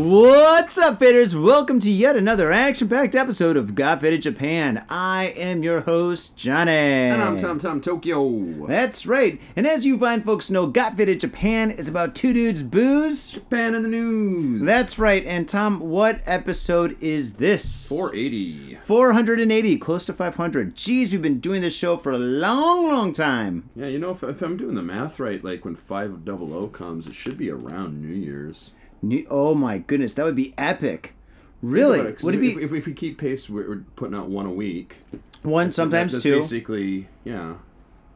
What's up, faders? Welcome to yet another action-packed episode of Got Faded Japan. I am your host, Johnny. And I'm Tom Tom Tokyo. That's right. And as you fine folks know, Got Faded Japan is about two dudes booze. Japan in the news. That's right. And Tom, what episode is this? 480. 480, close to 500. Geez, we've been doing this show for a long, long time. Yeah, you know, if, if I'm doing the math right, like when 500 comes, it should be around New Year's. New- oh my goodness, that would be epic. Really? Would it be if, if we keep pace, we're, putting out one a week. one, So sometimes that's two? Hmm. Basically, yeah.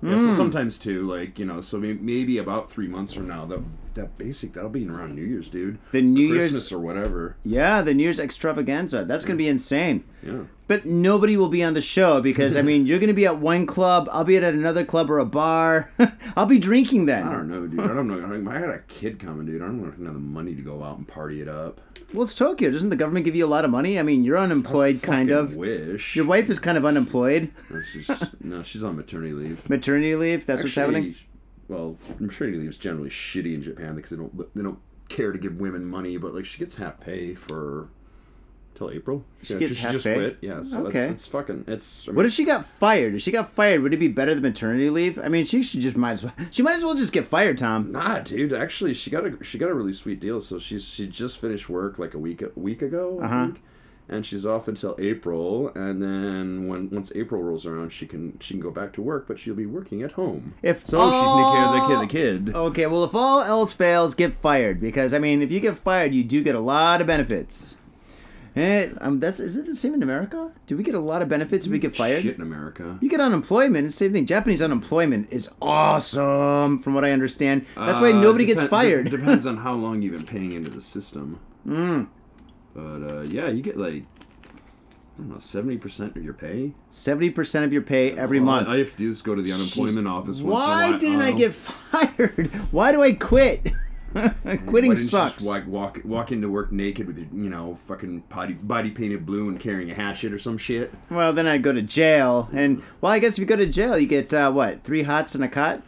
Yeah, so sometimes two, like you know, so maybe about three months from now, that that basic that'll be around New Year's, dude. The New Or Year's- or whatever. Yeah, the New Year's extravaganza. That's going to be insane. Yeah. But nobody will be on the show because, I mean, you're going to be at one club, I'll be at another club or a bar. I'll be drinking then. I don't know, dude. I don't know. I got a kid coming, dude. I don't have the money to go out and party it up. Well, it's Tokyo. Doesn't the government give you a lot of money? I mean, you're unemployed, kind of. Wish. Your wife is kind of unemployed. No, she's no, she's on maternity leave. Maternity leave, that's what's happening. Well, maternity leave is generally shitty in Japan because they don't they don't care to give women money, but like she gets half pay for till April. She gets half just pay? quit. Yeah, so Okay. it's, fucking it's. I mean, What if she got fired? If she got fired, would it be better than maternity leave? I mean, she should just might as well. She might as well just get fired, Tom. Nah, dude. Actually, she got a she got a really sweet deal. So she's she just finished work like a week a week ago, Uh-huh. and she's off until April. And then when once April rolls around, she can she can go back to work, but she'll be working at home. If so she can take care of the kid. The kid. Okay, well, if all else fails, get fired because I mean, if you get fired, you do get a lot of benefits. And um, that's is it the same in America? Do we get a lot of benefits if we get fired? Shit in America. You get unemployment. It's the same thing. Japanese unemployment is awesome, from what I understand. That's why Uh, nobody gets depen- fired. de- depends on how long you've been paying into the system. Mm. But uh, yeah, you get like I don't know, seventy percent of your pay Seventy percent of your pay every All month. All you have to do is go to the unemployment office. Once in a Why while. didn't I Oh. get fired? Why do I quit? Quitting sucks. Walk, walk, walk into work naked with your, you know, fucking body, body painted blue and carrying a hatchet or some shit. Well, then I'd go to jail, and well, I guess if you go to jail, you get uh, what three hots and a cot.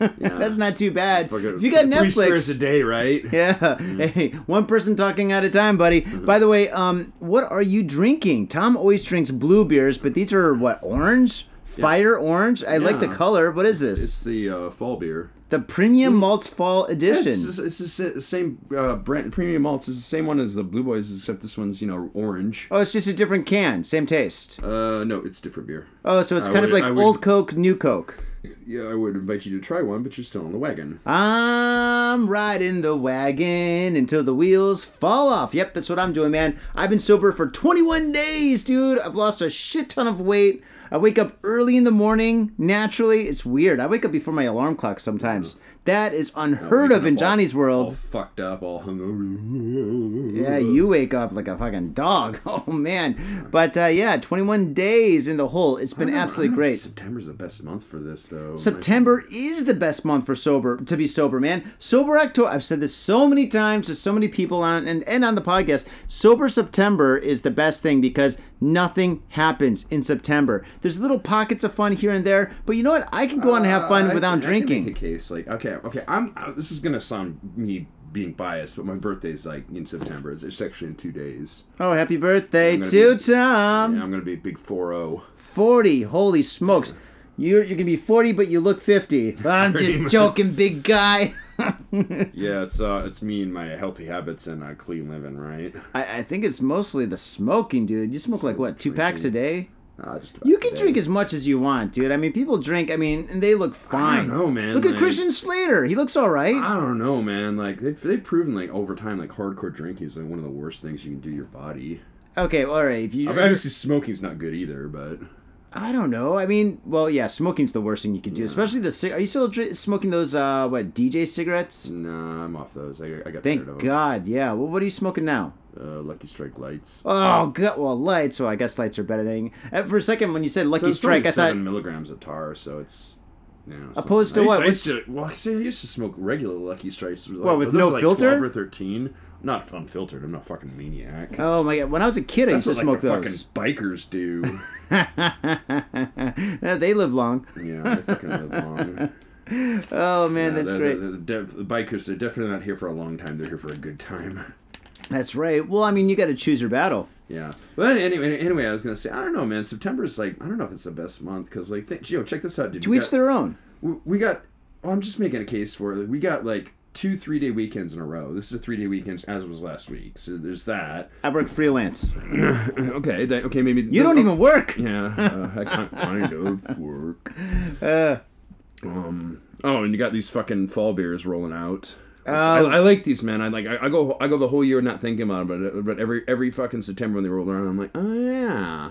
That's not too bad. Fucking you got three squares a day, right? yeah. Hey, one person talking at a time, buddy. Mm-hmm. By the way, um, what are you drinking? Tom always drinks blue beers, but these are what orange, fire orange. I like the color. What is It's, this? it's the uh, fall beer. the premium malts fall edition. It's, it's, it's the same uh, brand. Premium malts is the same one as the Blue Boys, except this one's you know orange. oh, it's just a different can, same taste. Uh, no, it's different beer. Oh, so it's I kind of like would- old Coke, new Coke. Yeah, I would invite you to try one, but you're still on the wagon. I'm riding the wagon until the wheels fall off. Yep, that's what I'm doing, man. I've been sober for 21 days, dude. I've lost a shit ton of weight. I wake up early in the morning naturally. It's weird. I wake up before my alarm clock sometimes. That is unheard of in all- Johnny's All world. fucked up, all hungover. Yeah, you wake up like a fucking dog. Oh man. But uh, yeah, 21 days in the hole. It's been I don't know- I absolutely don't know if great. September's the best month for this, though. September is the best month for sober to be sober, man. Sober October. I've said this so many times to so many people on and, and on the podcast. Sober September is the best thing because nothing happens in September. There's little pockets of fun here and there, but you know what? I can go on and have fun Uh, I- without I drinking. make a case like okay, okay. I'm. Uh, this is gonna sound me being biased, but my birthday's like in September. It's, actually in two days. oh, happy birthday to be- Tom. yeah, I'm gonna be a big four zero. 40. Holy smokes. You're you're gonna be 40, but you look 50. I'm just joking, big guy. Yeah, it's uh, it's me and my healthy habits and uh, clean living, right? I, I think it's mostly the smoking, dude. You smoke like what, two packs a day? Uh, just You can drink as much as you want, dude. I mean, people drink. I mean, and they look fine. know, man, Look at Christian Slater. He looks all right. I don't know, man. Like they've, they've proven like over time, like hardcore drinking is like one of the worst things you can do to your body. Okay, all right. If you, I mean, obviously, smoking's not good either, but I don't know. I mean, well, yeah, smoking's the worst thing you could do, especially the. cig- Are you still dr- smoking those? Uh, what DJ cigarettes? nah, I'm off those. I, I got Thank God. Yeah. Well, what are you smoking now? Uh, Lucky Strike lights. Oh God. Well, lights. So I guess lights are better than. Uh, for a second, when you said Lucky So Strike, I thought. seven milligrams of tar, so it's. Yeah, Opposed something. to I what? used, I used to, well, I used to smoke regular Lucky Strikes. Like, What, with no like filter? 12 or thirteen. Not unfiltered. I'm not a fucking maniac. Oh my God! When I was a kid, I That's used to what smoke like, the those. fucking bikers do. Yeah, they live long. yeah, they fucking live long. Oh man, Yeah, that's the, great. The, the, bikers, they're definitely not here for a long time. They're here for a good time. That's right. Well, I mean, you got to choose your battle. Yeah. But anyway, anyway, I was gonna say I don't know, man. September is like I don't know if it's the best month because like th- yo, check this out, dude. To We each got- their own. we- we got. Well, I'm just making a case for it. We got like two three day weekends in a row. This is a three day weekend as was last week. So there's that. I work freelance. okay. That, okay. Maybe You don't even work. Yeah. Uh, I kind, kind of work. Uh, Um. Oh, and you got these fucking fall beers rolling out. Oh. I, I like these, man. I like. I, I go. I go the whole year not thinking about them, but but every every fucking September when they roll around, I'm like, oh yeah.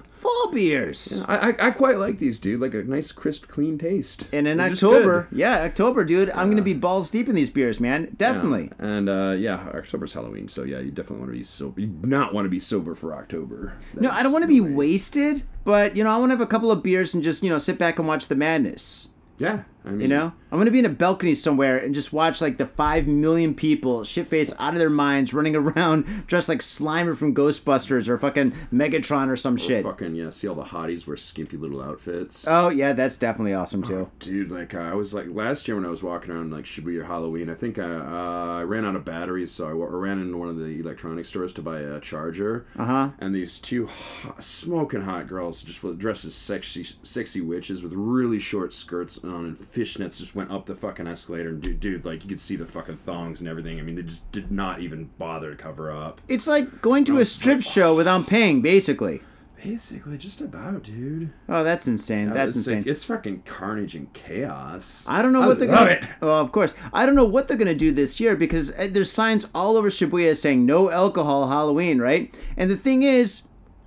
Beers. I, I, I quite like these, dude. Like a nice, crisp, clean taste. And in They're October, yeah, October, dude, I'm gonna be balls deep in these beers, man. Definitely. Yeah. And uh, yeah, October's Halloween, so yeah, you definitely want to be sober. You not want to be sober for October. No, I don't want to be wasted, but you know, I want to have a couple of beers and just you know sit back and watch the madness. Yeah, I mean, You know, I'm gonna be in a balcony somewhere and just watch like the five million people shit face out of their minds running around dressed like Slimer from Ghostbusters or fucking Megatron or some shit. fucking yeah. See all the hotties wear skimpy little outfits. Oh yeah, that's definitely awesome too. Dude, like uh, I was like last year when I was walking around like Shibuya Halloween, I think I uh, I ran out of batteries, so I ran into one of the electronic stores to buy a charger. Uh huh. And these two hot, smoking hot girls, just dressed as sexy, sexy witches with really short skirts on and fishnets, just went up the fucking escalator. And dude, dude, like you could see the fucking thongs and everything. I mean, they just did not even bother to cover up. It's like going to a strip show without paying, basically. Basically, just about, dude. Oh, that's insane. That's it's insane. Like, it's fucking carnage and chaos. I don't know what they're love gonna. it. Well, of course, I don't know what they're gonna do this year because uh, there's signs all over Shibuya saying no alcohol Halloween, right? And the thing is,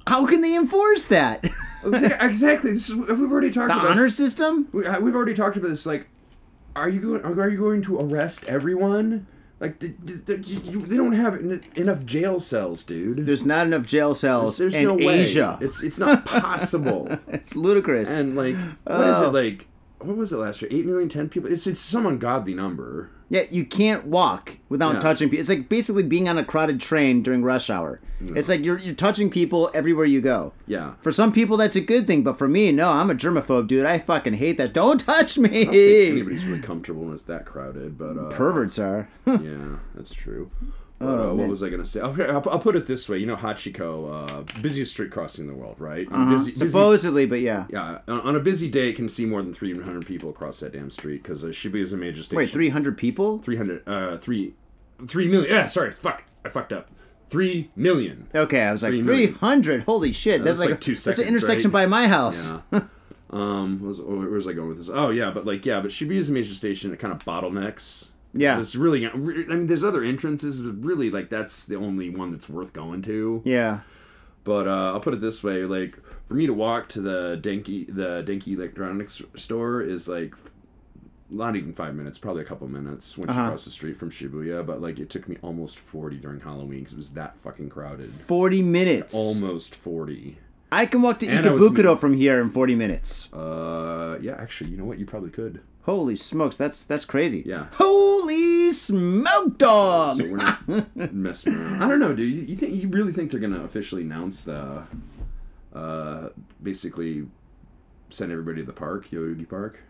how can they enforce that? exactly. This is we've already talked the about. honor system? We, uh, we've already talked about this. Like, are you going? Are you going to arrest everyone? Like, the, the, the, you, they don't have en- enough jail cells, dude. There's not enough jail cells There's in no way. Asia. It's it's not possible. It's ludicrous. and like, what is Oh. it like? What was it last year? Eight million, ten people. It's it's some ungodly number. Yeah, you can't walk without Yeah. touching people. It's like basically being on a crowded train during rush hour. It's like you're you're touching people everywhere you go. Yeah. For some people, that's a good thing, but for me, no. I'm a germaphobe, dude. I fucking hate that. Don't touch I don't think me. anybody's really comfortable when it's that crowded, but uh, Perverts are. Yeah, that's true. Oh, uh, what was I gonna say? Okay, I'll, I'll put it this way. You know, Hachiko, uh, busiest street crossing in the world, right? Uh-huh. busy- busy- Supposedly, but yeah. Yeah, on on a busy day, it can see more than 300 people across that damn street because uh, Shibuya is a major station. Wait, 300 people? 300, uh, 3, 3 million. Yeah, sorry, fuck. I fucked up. 3 million. Okay, I was like 300. Holy shit. That's, that's like, two That's an intersection right? by my house. Yeah. um, was, where was I going with this? Oh, yeah, but like, yeah, but Shibuya is a major station. It kind of bottlenecks. Yeah. It's really, I mean, there's other entrances, but really, like, that's the only one that's worth going to. Yeah. But uh, I'll put it this way: like for me to walk to the Denki the Denki Electronics store is like not even five minutes, probably a couple minutes once Uh-huh. you cross the street from Shibuya. But like it took me almost forty during Halloween because it was that fucking crowded. 40 minutes. Almost forty. I can walk to Ikebukuro from here in 40 minutes. Uh, yeah, actually, you know what? You probably could. Holy smokes, that's that's crazy. Yeah. Holy smoke dog! So we're not messing around. I don't know, dude. You, you think you really think they're gonna officially announce the, uh, basically, send everybody to the park, Yoyogi Park?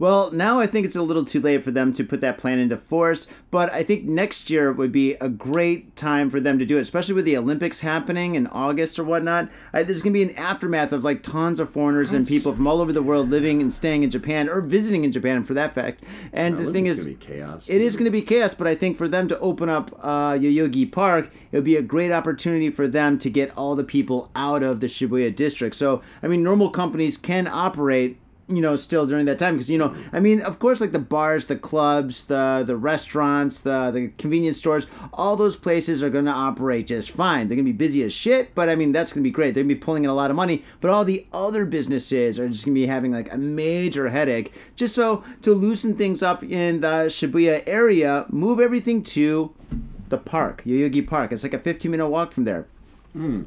Well, now I think it's a little too late for them to put that plan into force, but I think next year would be a great time for them to do it, especially with the Olympics happening in August or whatnot. I, there's going to be an aftermath of like tons of foreigners and people from all over the world living and staying in Japan or visiting in Japan for that fact. And the thing is, gonna be chaos. it is going to be chaos, but I think for them to open up uh, Yoyogi Park, it would be a great opportunity for them to get all the people out of the Shibuya district. So, I mean, normal companies can operate. You know, still during that time, because you know, I mean, of course, like the bars, the clubs, the the restaurants, the the convenience stores, all those places are going to operate just fine. They're going to be busy as shit, but I mean, that's going to be great. They're going to be pulling in a lot of money, but all the other businesses are just going to be having like a major headache. Just so to loosen things up in the Shibuya area, move everything to the park, Yoyogi Park. It's like a 15 minute walk from there. Hmm.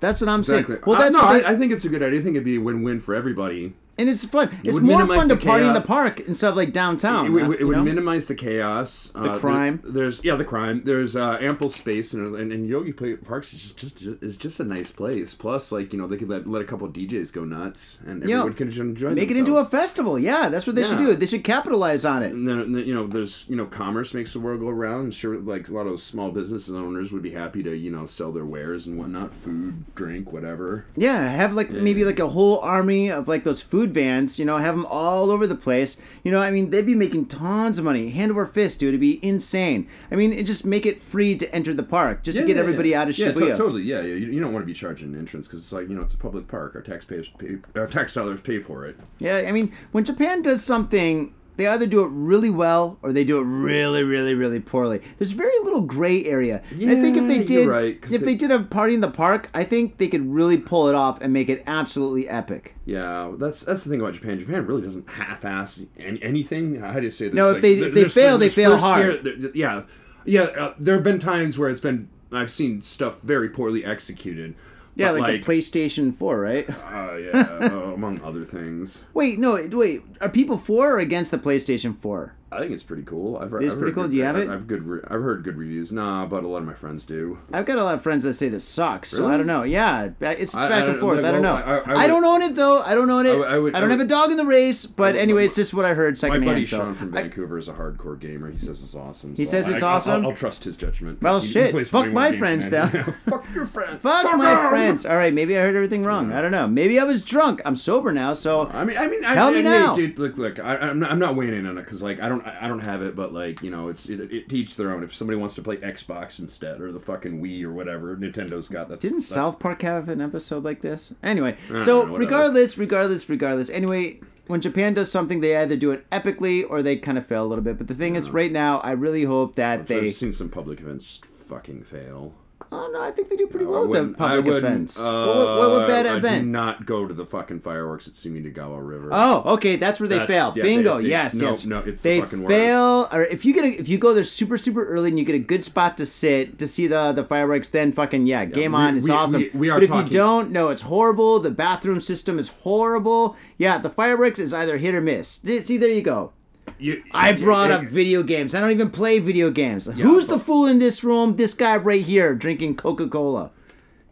That's what I'm Exactly. saying. Well, that's no. they- I, I think it's a good idea. I think it'd be a win-win for everybody. And it's fun. It's would more fun to party in the park instead of like downtown. It, would- huh? it would minimize the chaos, the crime. there's yeah, the crime. There's uh, ample space, and, and, and Yogi Parks is just, just, is just a nice place. Plus, like you know, they could let, let a couple DJs go nuts, and Yeah. everyone can just enjoy. Make it into a festival. Yeah, that's what they should do. They should capitalize on it. And then, and then, you know, there's you know, commerce makes the world go around. I'm sure, like a lot of small business owners would be happy to you know sell their wares and whatnot, food, drink, whatever. Yeah, have like maybe like a whole army of like those food vans, you know, have them all over the place. You know, I mean, they'd be making tons of money, hand over fist, dude. It'd be insane. I mean, it just make it free to enter the park, just to get everybody out of yeah, Shibuya. to- totally. Yeah, yeah. You, you don't want to be charging an entrance because it's like you know it's a public park. Our taxpayers pay, our tax dollars pay for it. Yeah, I mean, when Japan does something, they either do it really well or they do it really, really, really poorly. There's very little gray area. And I think if they did, right, if they- they did a party in the park, I think they could really pull it off and make it absolutely epic. Yeah, that's that's the thing about Japan. Japan really doesn't half-ass any, anything. How do you say? There's No, if like- they- if they fail, they fail hard. year- yeah, yeah. Uh, there have been times where it's been I've seen stuff very poorly executed. Yeah, but, like, the PlayStation 4, right? Uh, yeah, uh, among other things. Wait, no, wait. Are people for or against the PlayStation 4? I think it's pretty cool. I've heard, It is I've pretty cool. Good, Do you have I've, it? I've good. Re- I've heard good reviews. Nah, but a lot of my friends do. I've got a lot of friends that say this sucks, so I don't know. Yeah, it's I- back I and forth. I don't know. well, I- I- I I don't own it though. I don't own it. I would- I would- I don't I have a dog in the race. But would- anyway, it's just what I heard secondhand. My buddy so Sean from I- Vancouver is a hardcore gamer. He says it's awesome. He so says it's I- awesome? I'll, I'll trust his judgment. Well, shit. Fuck my friends now. Fuck your friends. Fuck my friends. All right, maybe I heard everything wrong. I don't know. Maybe I was drunk. I'm sober now, so I mean, I mean, I, Tell I, me now. dude. Look, look. I, I'm not, I'm not weighing in on it because, like, I don't, I don't have it. But like, you know, it's it, it teach their own. If somebody wants to play Xbox instead or the fucking Wii or whatever Nintendo's got, that's Didn't that's, South Park have an episode like this? Anyway, so know, regardless, regardless, regardless. Anyway, when Japan does something, they either do it epically or they kind of fail a little bit. But the thing is, right now, I really hope that I've they. seen some public events just fucking fail. Oh no, I think they do pretty I well with the wouldn't- I public wouldn't, events. Uh, what, what, what, bad I event? do not go to the fucking fireworks at Sumidagawa River. Oh, okay, that's where they That's- fail. yeah, Bingo. they- yes, no, yes. no, it's the they fucking worst. fail. Or if you get a, if you go there super super early and you get a good spot to sit to see the the fireworks, then fucking yeah, game we- on. It's we- awesome. we- we are but if talking- you don't, no, it's horrible. The bathroom system is horrible. Yeah, the fireworks is either hit or miss. See, there you go. You- I brought you- up video games. I don't even play video games. Who's the fool in this room? This guy right here drinking Coca Cola.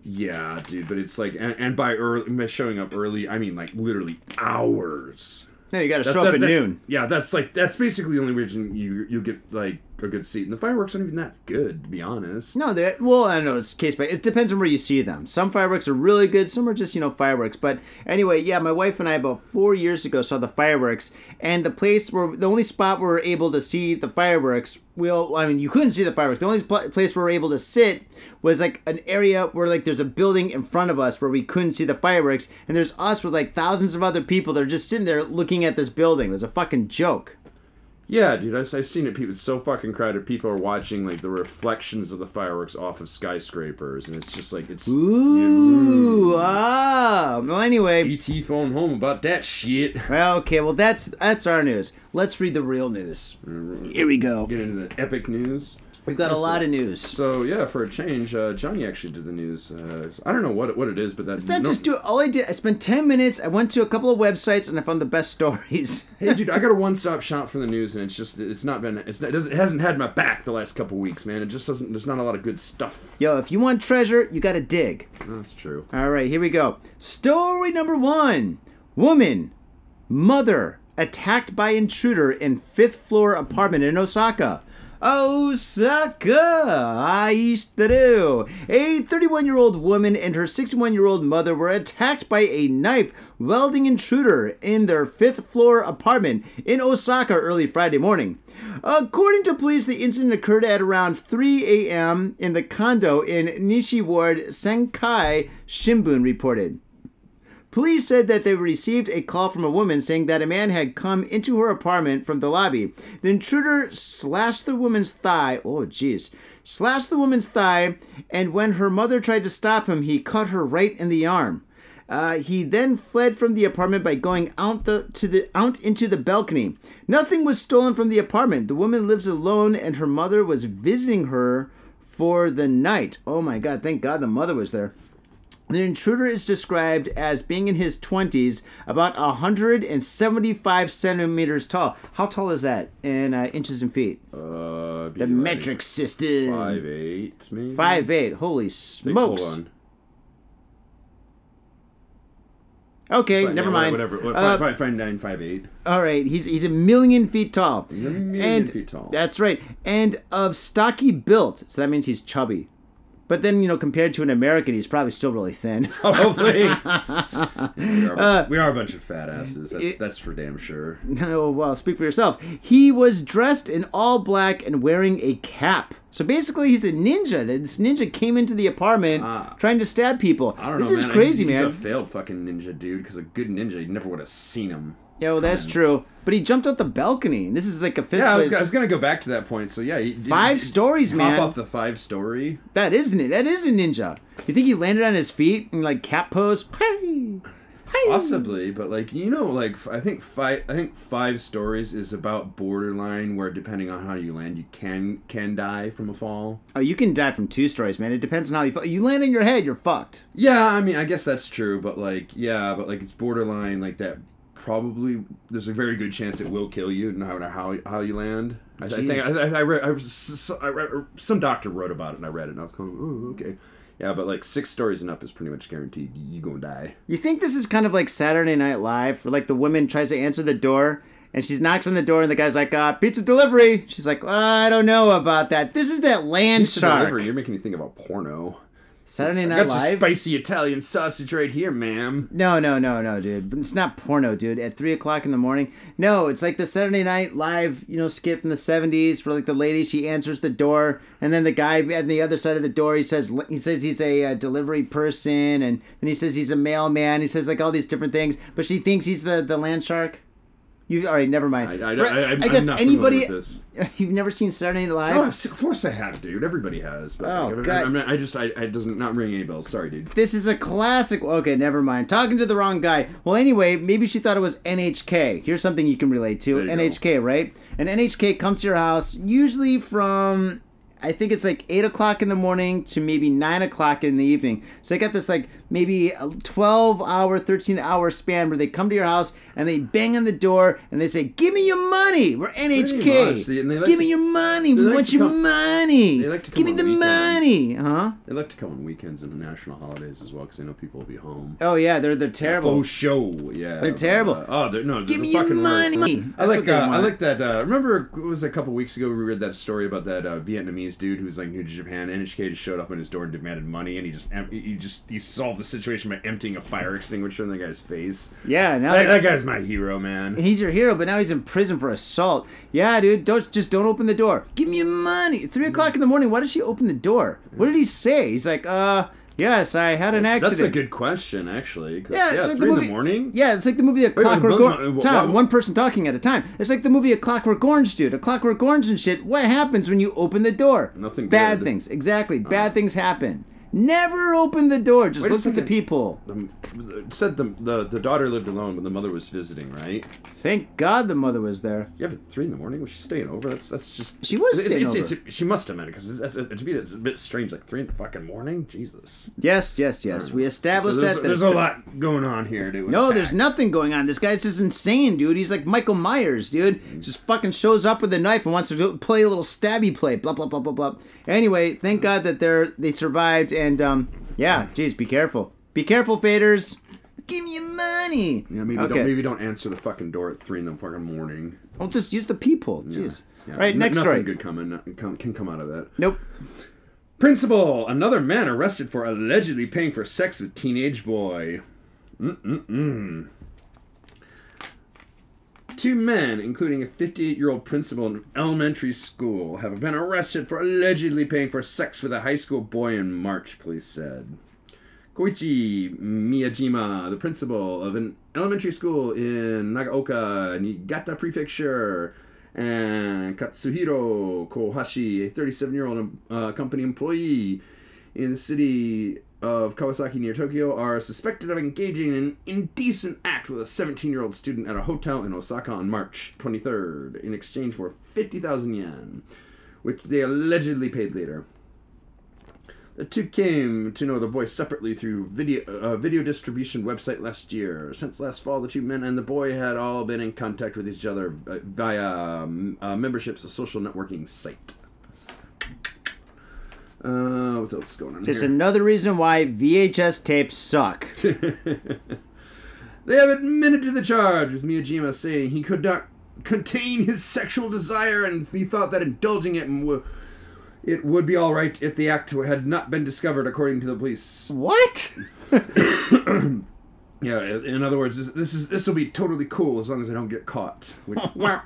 Yeah, dude, but it's like, and, and by early, showing up early, I mean like literally hours. No, you got to show up at that- noon. Yeah, that's like that's basically the only reason you you get like a good seat. And the fireworks aren't even that good, to be honest. No, they well, I don't know. It's case by. It depends on where you see them. Some fireworks are really good. Some are just you know fireworks. But anyway, yeah, my wife and I about four years ago saw the fireworks, and the place where the only spot we were able to see the fireworks. Well, I mean, you couldn't see the fireworks. The only pl- place we were able to sit was like an area where like there's a building in front of us where we couldn't see the fireworks, and there's us with like thousands of other people that are just sitting there looking at this building. It was a fucking joke. Yeah, dude, I've, I've seen it. People, it's so fucking crowded. People are watching like the reflections of the fireworks off of skyscrapers, and it's just like it's Ooh, ah. Well, anyway. ET phone home about that shit. Well, okay, well that's that's our news. Let's read the real news. Here we go. Get into the epic news. We've got a lot of news. So yeah, for a change, uh, Johnny actually did the news. Uh, I don't know what what it is, but that's not just do all I did. I spent ten minutes. I went to a couple of websites and I found the best stories. Hey, dude, I got a one-stop shop for the news, and it's just it's not been it's not, it doesn't it hasn't had my back the last couple weeks, man. It just doesn't. There's not a lot of good stuff. Yo, if you want treasure, you got to dig. That's true. All right, here we go. Story number one: Woman, mother attacked by intruder in fifth floor apartment in Osaka. Osaka, I used to do. A 31 year old woman and her 61 year old mother were attacked by a knife welding intruder in their fifth floor apartment in Osaka early Friday morning. According to police, the incident occurred at around 3 a.m. in the condo in Nishi Ward, Sankei Shimbun reported. Police said that they received a call from a woman saying that a man had come into her apartment from the lobby. The intruder slashed the woman's thigh. Oh, jeez. Slashed the woman's thigh, and when her mother tried to stop him, he cut her right in the arm. Uh, he then fled from the apartment by going out the to the out into the balcony. Nothing was stolen from the apartment. The woman lives alone, and her mother was visiting her for the night. Oh my God! Thank God the mother was there. The intruder is described as being in his 20s, about 175 centimeters tall. How tall is that in uh, inches and feet? Uh, The metric system. Five eight, maybe. Five eight. Holy Think- smokes. Hold on. Okay, Fine, never mind. Whatever. What, Uh, five, five, five, nine, five, eight. All right, he's he's a million feet tall. He's a million and feet tall. That's right, and of stocky built, so that means he's chubby. But then you know, compared to an American, he's probably still really thin. Probably. we, are, Uh, we are a bunch of fat asses. That's it- that's for damn sure. no, well, speak for yourself. He was dressed in all black and wearing a cap. So basically, he's a ninja. This ninja came into the apartment Ah. trying to stab people. I don't this know, is man. crazy, he's, man. He's a failed fucking ninja, dude. Because a good ninja, you never would have seen him. Yeah, well, that's true. But he jumped out the balcony, and this is like a fifth Yeah, I was, place. I was gonna go back to that point. So yeah, he, did- Five did- stories, man. off the five story. That isn't it. That is a ninja. You think he landed on his feet and like cat pose? Hey, hey. Possibly, but like you know, like f- I think five. I think five stories is about borderline where depending on how you land, you can can die from a fall. Oh, you can die from two stories, man. It depends on how you. Fall. You land on your head, you're fucked. Yeah, I mean, I guess that's true, but like, yeah, but like it's borderline like that. Probably, there's a very good chance it will kill you, no matter how how you land. I, I think I, I, I read, I, was, I read some doctor wrote about it, and I read it, and I was going, oh, okay, yeah, but like six stories and up is pretty much guaranteed you gonna die. You think this is kind of like Saturday Night Live, where like the woman tries to answer the door and she knocks on the door and the guy's like, uh, "Pizza delivery." She's like, uh, "I don't know about that. This is that land Pizza shark." delivery, you're making me think about porno. Saturday I Night got your Live. spicy Italian sausage right here, ma'am. No, no, no, no, dude. It's not porno, dude. At three o'clock in the morning. No, it's like the Saturday Night Live, you know, skit from the seventies, where like the lady she answers the door, and then the guy at the other side of the door, he says he says he's a uh, delivery person, and then he says he's a mailman. He says like all these different things, but she thinks he's the the land shark. You all right? Never mind. I, I, I, I'm, guess anybody. You've never seen Saturday Night Live? Oh, of course I have, dude. Everybody has. But Oh, like, God. I, I'm not, I just, I, I doesn't not ring any bells. Sorry, dude. This is a classic. Okay, never mind. Talking to the wrong guy. Well, anyway, maybe she thought it was NHK. Here's something you can relate to. You go. NHK, right? And NHK comes to your house usually from. I think it's like 8 o'clock in the morning to maybe 9 o'clock in the evening. So they got this like maybe a 12 hour, 13 hour span where they come to your house and they bang on the door and they say, Give me your money. We're NHK. much. They- they like Give to- me your money. We like want your come- money. they like to Give me come the on money. Huh? They like to come on weekends and national holidays as well, because they know people will be home. Oh, yeah, they're, they're terrible. Oh, show, yeah. They're terrible. uh, oh, they're no. Give me your money. I like. Uh, I like that. Uh, remember, it was a couple weeks ago we read that story about that uh, Vietnamese dude who's like new to Japan. NHK just showed up on his door and demanded money, and he just he just he solved the situation by emptying a fire extinguisher in the guy's face. Yeah, now That, that guy's my hero, man. he's your hero, but now he's in prison for assault. Yeah, dude, don't just don't open the door. Give me money. Three o'clock in the morning. Why did she open the door? What did he say? He's like, uh, yes, I had an accident. That's a good question, actually. Yeah, yeah, it's like three the in movie. the morning. Yeah, it's like the movie A Clockwork Orange. wait, one person talking at a time. It's like the movie A Clockwork Orange, dude. A Clockwork Orange and shit. What happens when you open the door? Nothing Bad good. things. Exactly. Bad things happen. Never open the door. Just Wait a look at the people. The, it said the, the the daughter lived alone, but the mother was visiting, right? Thank God the mother was there. Yeah, but three in the morning was she staying over? That's that's just She was it's- staying it's- over. it's- she must have meant it because that's it'd be a, bit strange, like three in the fucking morning. Jesus. Yes, yes, yes. Hmm. We So established there's, that. there's that- a lot going on here, dude. No, there's nothing going on. This guy's just insane, dude. He's like Michael Myers, dude. Hmm. Just fucking shows up with a knife and wants to do, play a little stabby play. Blah blah blah blah blah. Anyway, thank hmm. God that they're they survived and um yeah, geez, be careful. Be careful, faders. Give me your money. Yeah, maybe okay. don't maybe don't answer the fucking door at three in the fucking morning. I'll just use the peephole. Jeez. Yeah, All right, n- next nothing story. good coming come, can come out of that. Nope. Principal, another man arrested for allegedly paying for sex with teenage boy. Mm-mm-mm. Two men, including a 58-year-old principal in elementary school, have been arrested for allegedly paying for sex with a high school boy in March, police said. Koichi Miyajima, the principal of an elementary school in Nagaoka, Niigata Prefecture, and Katsuhiro Kohashi, a 37 year old uh, company employee in the city of Kawasaki near Tokyo, are suspected of engaging in an indecent act with a 17 year old student at a hotel in Osaka on March 23rd in exchange for 50,000 yen, which they allegedly paid later. The two came to know the boy separately through video uh, video distribution website last year. Since last fall, the two men and the boy had all been in contact with each other uh, via um, uh, memberships, a social networking site. Uh, what else is going on Just here? another reason why VHS tapes suck. They have admitted to the charge, with Miyajima saying he could not contain his sexual desire and he thought that indulging it w- it would be all right if the act had not been discovered, according to the police. What? Yeah, in other words, this, this is this will be totally cool as long as I don't get caught. Which, wah.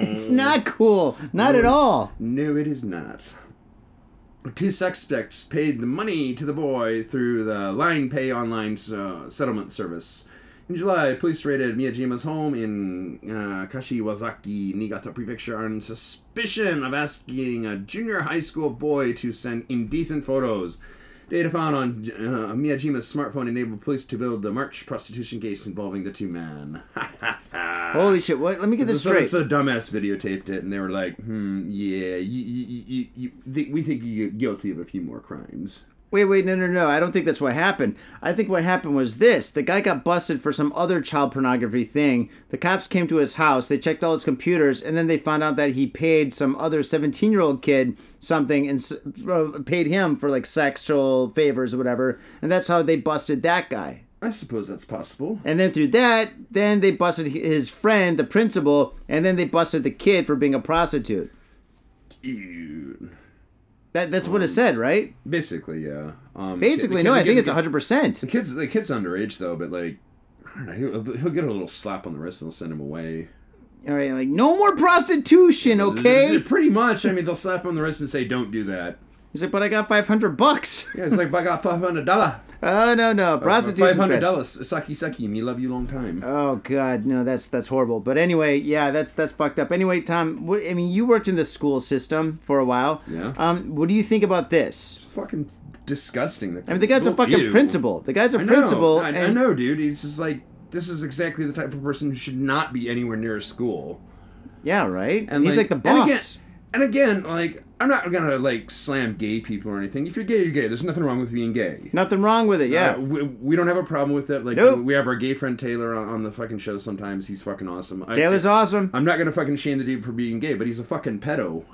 It's not cool. Not at all. No, it is not. Two suspects paid the money to the boy through the Line Pay online uh, settlement service. In July, police raided Miyajima's home in uh, Kashiwazaki, Niigata Prefecture on suspicion of asking a junior high school boy to send indecent photos. Data found on uh, Miyajima's smartphone enabled police to build the March prostitution case involving the two men. Holy shit. What? Let me get this So, straight. so dumbass videotaped it, and they were like, "Hmm, yeah, you, you, you, you, th- we think you're guilty of a few more crimes." Wait, wait, no, no, no. I don't think that's what happened. I think what happened was this. The guy got busted for some other child pornography thing. The cops came to his house, they checked all his computers, and then they found out that he paid some other 17 year old kid something and paid him for like sexual favors or whatever. And that's how they busted that guy. I suppose that's possible. And then through that, then they busted his friend, the principal, and then they busted the kid for being a prostitute. Ew. That, that's what it said, right? Basically, yeah. Um, Basically, the no, kid- I think it's 100%. The kid's the kid's underage though, but like, I don't know. He'll, he'll get a little slap on the wrist and they'll send him away. All right, like, no more prostitution, okay? Pretty much. I mean, they'll slap on the wrist and say, "Don't do that." He's like, but I got 500 bucks. Yeah, it's like, "I got five hundred dollar, Oh, no, no. Prostitution. five hundred dollars, saki saki, me love you long time." Oh god, no, that's that's horrible. But anyway, yeah, that's that's fucked up. Anyway, Tom, what, I mean, you worked in the school system for a while. Yeah. Um, what do you think about this? fucking disgusting. The I mean, the guy's a fucking Ew. principal. The guy's a I know, principal. I, I and, know, dude. He's just like this is exactly the type of person who should not be anywhere near a school. Yeah, right. And he's like, the and boss. again, and again, like I'm not gonna like slam gay people or anything. If you're gay, you're gay. There's nothing wrong with being gay. Nothing wrong with it. Yeah. Uh, we, we don't have a problem with it. Like Nope. we have our gay friend Taylor on, on the fucking show sometimes. He's fucking awesome. I- Taylor's awesome. I'm not gonna fucking shame the dude for being gay, but he's a fucking pedo.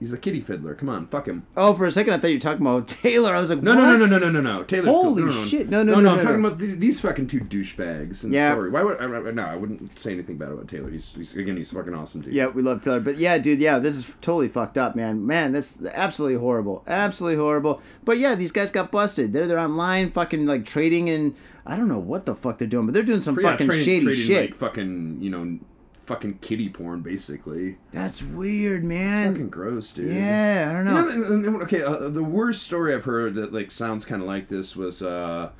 He's a kitty fiddler. Come on, fuck him. Oh, for a second I thought you were talking about Taylor. I was like, No, what? no, no, no, no, no, no, no. Taylor's cool. Holy no, no, no. shit. No, no, no, no, I'm no, talking no. about th- these fucking two douchebags in Yeah. the story. Why would I, I, no? I wouldn't say anything bad about Taylor. He's, he's again, he's fucking awesome, dude. Yeah, we love Taylor, but yeah, dude, yeah, this is totally fucked up, man. Man, that's absolutely horrible, absolutely horrible. But yeah, these guys got busted. They're they're online, fucking like trading and I don't know what the fuck they're doing, but they're doing some Yeah, fucking trading- shady trading, shit. Like fucking, you know, fucking kitty porn, basically. that's weird, man. Fucking gross, dude. yeah, I don't You know. know, and- and- okay, uh, the worst story I've heard that like sounds kind of like this was uh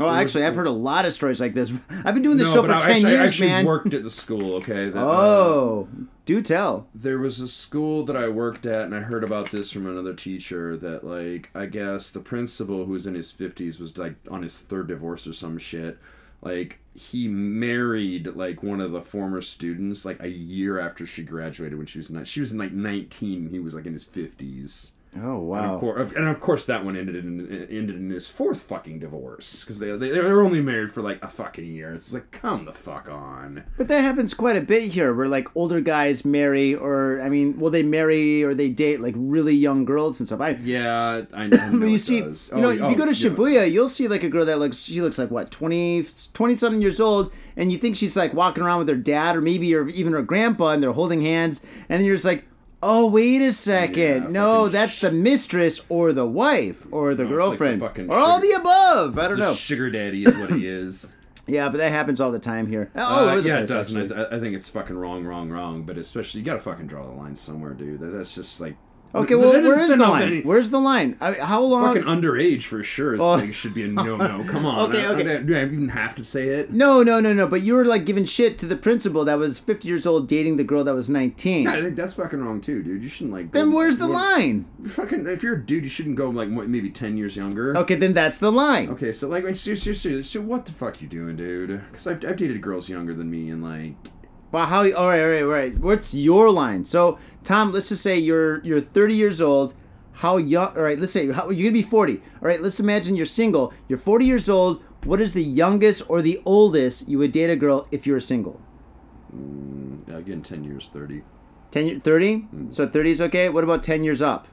oh, actually, I've heard a lot of stories like this. I've been doing this no, show but for I ten actually, I years, actually man. worked at the school. Okay. that, uh, oh, do tell. there was a school that I worked at, and I heard about this from another teacher that, like, I guess the principal, who was in his 50s, was, like, on his third divorce or some shit. Like, he married, like, one of the former students, like, a year after she graduated when she was, ni- she was, like, 19, he was, like, in his 50s. Oh And of, wow. course, and of course, that one ended in ended in his fourth fucking divorce because they, they they were only married for like a fucking year. It's like, come the fuck on. But that happens quite a bit here, where like older guys marry, or I mean, well, they marry or they date like really young girls and stuff. I Yeah, I, I know you see, does. you know, Oh, if oh, you go to oh, yeah. Shibuya, you'll see like a girl that looks, she looks like what, 20, 20 something years old, and you think she's like walking around with her dad or maybe or even her grandpa, and they're holding hands, and then you're just like, oh, wait a second. Yeah, no, that's sh- the mistress or the wife or the No, it's like the girlfriend or all the sugar- above. I don't know. Sugar daddy is what he is. Yeah, but that happens all the time here. Oh, Uh, yeah, it does. And. I, I think it's fucking wrong, wrong, wrong. But especially, you gotta fucking draw the line somewhere, dude. That- That's just like. Okay, well, where is the line? any- Where's the line? I, how long? Fucking underage for sure. Is, Oh. like, should be a no no. Come on. Okay, I- I- okay. do I even have to say it? No, no, no, no. But you were like giving shit to the principal that was 50 years old dating the girl that was 19. Yeah, I think that's fucking wrong too, dude. You shouldn't like. Then go- where's the go- line? Fucking, if you're a dude, you shouldn't go like what, maybe ten years younger. Okay, then that's the line. Okay, so like, like seriously, seriously, so what the fuck you doing, dude? Because I've, I've dated girls younger than me, and like, Well, how? All right, all right, all right. What's your line? So, Tom, let's just say you're you're 30 years old. how young? All right, let's say how, you're gonna be 40. All right, let's imagine you're single. You're 40 years old. What is the youngest or the oldest you would date a girl if you were single? Yeah, again, ten years, thirty. 10 year, 30? Mm. So 30 is okay. What about 10 years up?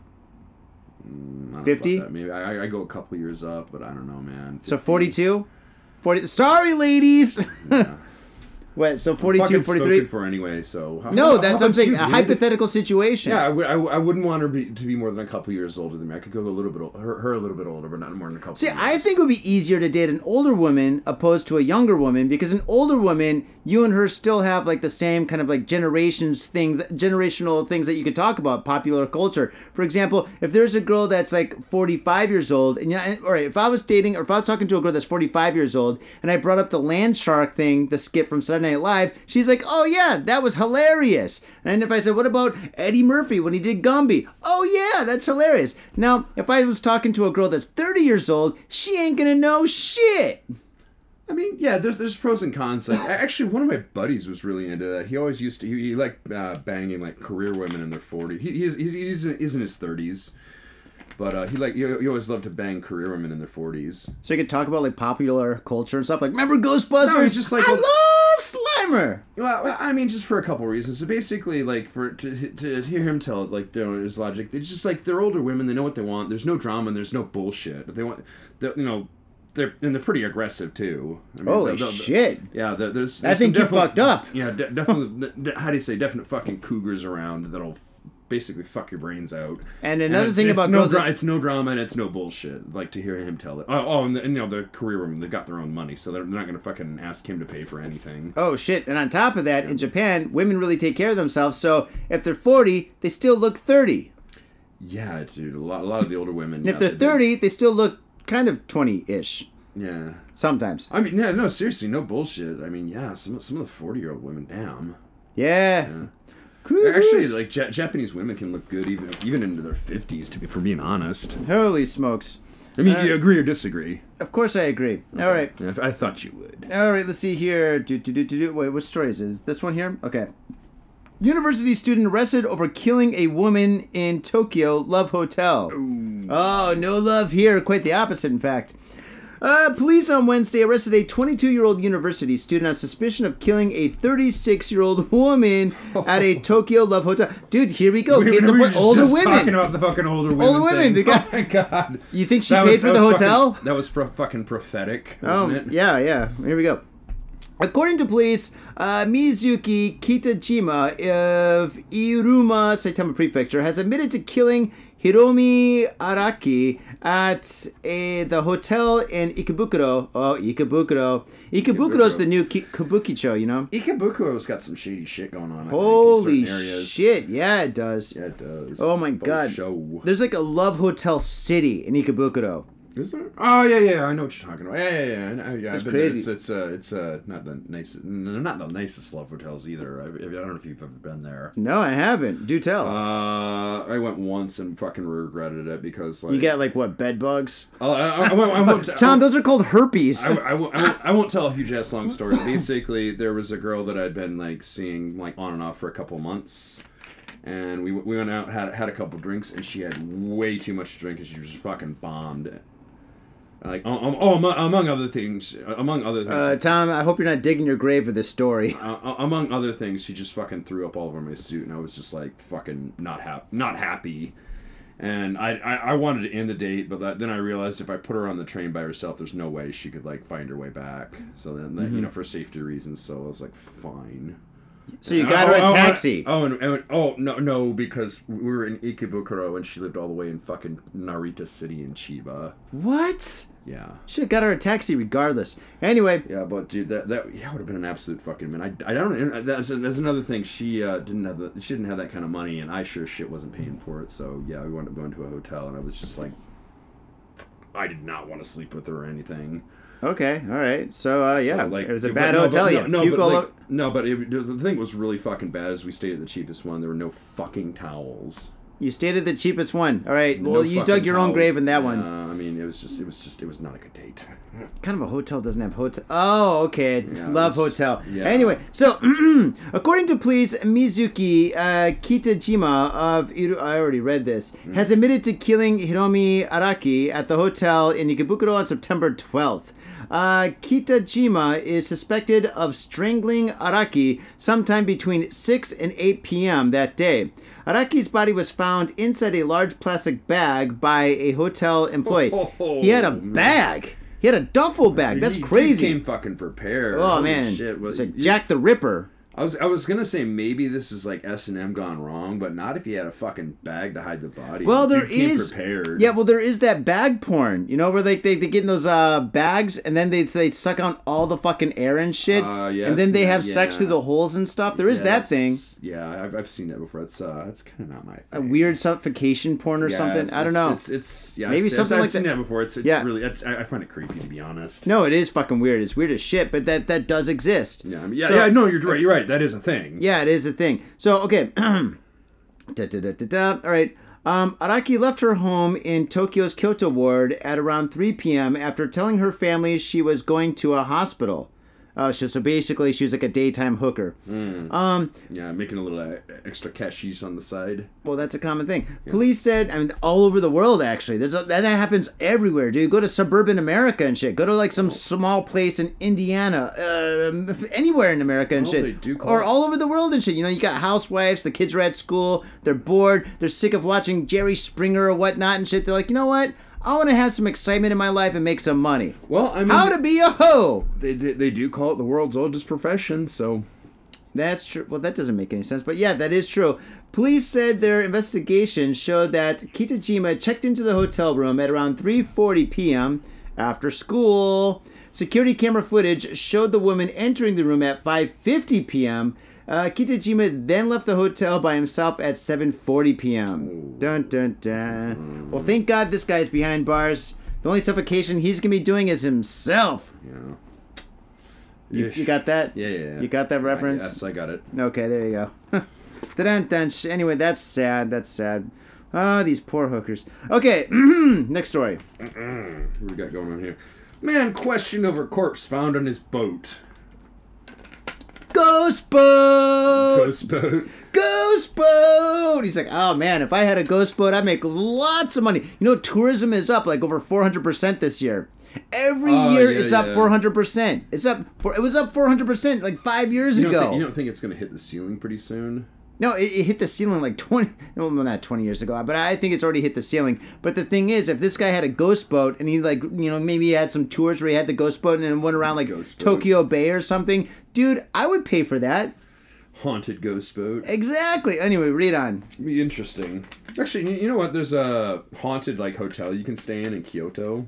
I don't know about 50? that. Maybe I, I go a couple years up, but I don't know, man. So 42? 40 Sorry, ladies. Yeah. What? So 42, Fucking 43? for anyway. So how- No, how that's what I'm saying. A hypothetical situation. Yeah, I, w- I, w- I wouldn't want her be, to be more than a couple years older than me. I could go a little bit, ol- her, her a little bit older, but not more than a couple. See, years. I think it would be easier to date an older woman opposed to a younger woman because an older woman, you and her still have like the same kind of like generations thing, generational things that you could talk about, popular culture. For example, if there's a girl that's like 45 years old, and you know, all right, if I was dating or if I was talking to a girl that's 45 years old, and I brought up the land shark thing, the skit from Saturday Night Live, she's like, "Oh yeah, that was hilarious." And if I said, "What about Eddie Murphy when he did Gumby?" "Oh yeah, that's hilarious." Now, if I was talking to a girl that's 30 years old, she ain't gonna know shit. I mean, yeah, there's there's pros and cons. Like, actually, one of my buddies was really into that. He always used to. He, he liked uh, banging like career women in their 40s. He, he's he's, he's in his 30s, but uh, he like he, he always loved to bang career women in their 40s. So you could talk about like popular culture and stuff. Like, remember Ghostbusters? No, it's just like- I love Slimer. Well, I mean, just for a couple reasons. So basically, like for to, to hear him tell it, like you know, his logic, it's just like they're older women. They know what they want. There's no drama and there's no bullshit. But They want, they, you know, they're and they're pretty aggressive too. I mean, Holy the- shit. Yeah, there- there's. I think you fucked up. Yeah, de- definitely. de- how do you say? Definite fucking cougars around that'll basically fuck your brains out. And another it's- thing it's about no dra- it's no drama and it's no bullshit. Like to hear him tell it. Oh, oh and, the, and you know the career women, they got their own money, so they're not gonna fucking ask him to pay for anything. Oh shit! And on top of that, in Japan, women really take care of themselves. So if they're 40, they still look 30. Yeah, dude. A lot, a lot of the older women. And if they're they. 30, they still look kind of 20-ish. Yeah. Sometimes. I mean, yeah, no, seriously, no bullshit. I mean, yeah, some some of the forty-year-old women, damn. Yeah. Actually, like ja- Japanese women can look good even even into their fifties. To be, for being honest. Holy smokes. I mean, Uh, you agree or disagree? Of course I agree. All right. Yeah, I thought you would. All right, let's see here. Do, do, do, do, do. Wait, what story is this? This one here? Okay. University student arrested over killing a woman in Tokyo Love Hotel. Oh, no love here. Quite the opposite, in fact. Uh, police on Wednesday arrested a 22 year old university student on suspicion of killing a 36 year old woman at a Tokyo Love Hotel. Dude, here we go. Case in point, older just women. talking about the fucking older women. Older women, the guy- Oh my god. You think she That paid was- for the hotel? Fucking, that was pro- fucking prophetic, Oh, it? yeah, yeah. Here we go. According to police, uh, Mizuki Kitajima of Iruma, Saitama Prefecture, has admitted to killing Hiromi Araki at a, the hotel in Ikebukuro. Oh, Ikebukuro. Ikebukuro's Ikebukuro. the new Ki- Kabukicho, you know? Ikebukuro's got some shady shit going on. I think, Holy certain shit. Yeah, it does. Yeah, it does. Oh my For god. Show. There's like a love hotel city in Ikebukuro. Is there? Oh yeah, yeah. I know what you're talking about. Yeah, yeah, yeah. I yeah It's I've been crazy. It's it's uh, it's uh, not the nicest, not the nicest love hotels either. I, I don't know if you've ever been there. No, I haven't. Do tell. Uh, I went once and fucking regretted it because like you got like what, bed bugs? Oh, I, I, I, won't- won't. Tom, those are called herpes. I, I, won't, I, won't, I won't tell a huge ass long story. Basically, there was a girl that I'd been like seeing like on and off for a couple months, and we we went out had had a couple drinks, and she had way too much to drink, and she was just fucking bombed. Like um, um, oh, among, among other things, uh, among other things, Uh, Tom, I hope you're not digging your grave with this story. uh, uh, among other things, she just fucking threw up all over my suit, and I was just like fucking not hap- not happy. And I, I, I wanted to end the date, but that, then I realized if I put her on the train by herself, there's no way she could like find her way back. So then, that, you know, for safety reasons, so I was like, fine. So you got her Oh, a oh, taxi. Oh, and, and oh no, no, because we were in Ikebukuro, and she lived all the way in fucking Narita City in Chiba. What? Yeah. Should have got her a taxi regardless. Anyway, Yeah, but dude, that that yeah would have been an absolute fucking man. I, I don't. and That's, that's another thing. She uh, didn't have the she didn't have that kind of money, and I sure shit wasn't paying for it. So yeah, we wound up going to a hotel, and I was just like, I did not want to sleep with her or anything. okay, all right. So uh, yeah, So, like it was a bad no, hotel. But, yeah, no, no, but, like, no, but it, the thing was really fucking bad. Is we stayed at the cheapest one. There were no fucking towels. You stated the cheapest one. All right. No Well, you dug your own grave in that one. Uh, I mean, it was just, it was just, it was not a good date. kind of a hotel doesn't have hotel. Oh, okay. Yeah, Love was- hotel. yeah. Anyway, so according to police, Mizuki uh, Kitajima of Iru- I already read this Mm. has admitted to killing Hiromi Araki at the hotel in Ikebukuro on September 12th. Uh, Kitajima is suspected of strangling Araki sometime between 6 and 8 p.m. that day. Araki's body was found inside a large plastic bag by a hotel employee. he had a Oh, man. bag. He had a duffel bag. Dude, That's he- he crazy. came fucking prepared. oh Holy man, shit! Was it's like you- Jack the Ripper. I was I was gonna say maybe this is like S and M gone wrong, but not if he had a fucking bag to hide the body. Well, there is prepared. Yeah, well, there is that bag porn. You know where they they, they get in those uh, bags and then they they suck out all the fucking air and shit, Uh, yeah, and then they have sex yeah. through the holes and stuff. There is Yeah, that thing. Yeah, I've, I've seen that before. It's uh, that's kind of not my. Thing. A weird suffocation porn or Yeah, something. it's- I don't it's- know. It's, it's yeah, Maybe I've, something I've like seen that. that before. It's, it's Yeah. really that's I, I find it creepy to be honest. no, it is fucking weird. It's weird as shit, but that that does exist. Yeah, I mean, yeah, So- yeah. No, you're right. You're right. That is a thing. Yeah, it is a thing. So okay. da, da, da, da, da. All right. Um, Araki left her home in Tokyo's Koto ward at around 3 p.m. after telling her family she was going to a hospital. Uh, so, so basically, she was like a daytime hooker. Um, Yeah, making a little uh, extra cashies on the side. well, that's a common thing. Police said, I mean, all over the world actually. There's a, that, that happens everywhere, dude. Go to suburban America and shit. Go to like some small place in Indiana, uh, anywhere in America and Oh, shit, they do call or it- all over the world and shit. You know, you got housewives. The kids are at school. They're bored. They're sick of watching Jerry Springer or whatnot and shit. They're like, you know what? I want to have some excitement in my life and make some money. Well, I mean, How to be a hoe? they, they do call it the world's oldest profession, so That's true. Well, that doesn't make any sense, but yeah, that is true. Police said their investigation showed that Kitajima checked into the hotel room at around 3:40 p.m. after school. Security camera footage showed the woman entering the room at 5:50 p.m. Uh, Kitajima then left the hotel by himself at 7:40 p.m. Dun dun dun. Well, thank God this guy's behind bars. The only suffocation he's gonna be doing is himself. you. You, you got that? Yeah, yeah, yeah. You got that reference? Yes, I got it. Okay, there you go. Dun, dun, anyway, that's sad. That's sad. Ah, these poor hookers. Okay, next story. What do we got going on here? Man questioned over corpse found on his boat. Ghost boat! Ghost boat. Ghost boat! He's like, oh man, if I had a ghost boat, I'd make lots of money. You know, tourism is up like over 400% this year. Every Oh, year yeah, it's up 400%. It's up, for, it was up 400% like five years You ago. think, you don't think it's gonna hit the ceiling pretty soon? No, it, it hit the ceiling like 20, well, not 20 years ago, but I think it's already hit the ceiling. But the thing is, if this guy had a ghost boat and he, like, you know, maybe he had some tours where he had the ghost boat and then went around, like, Ghost boat. Tokyo Bay or something, dude, I would pay for that. Haunted ghost boat. Exactly. Anyway, read on. Be interesting. Actually, you know what? There's a haunted like hotel you can stay in in Kyoto.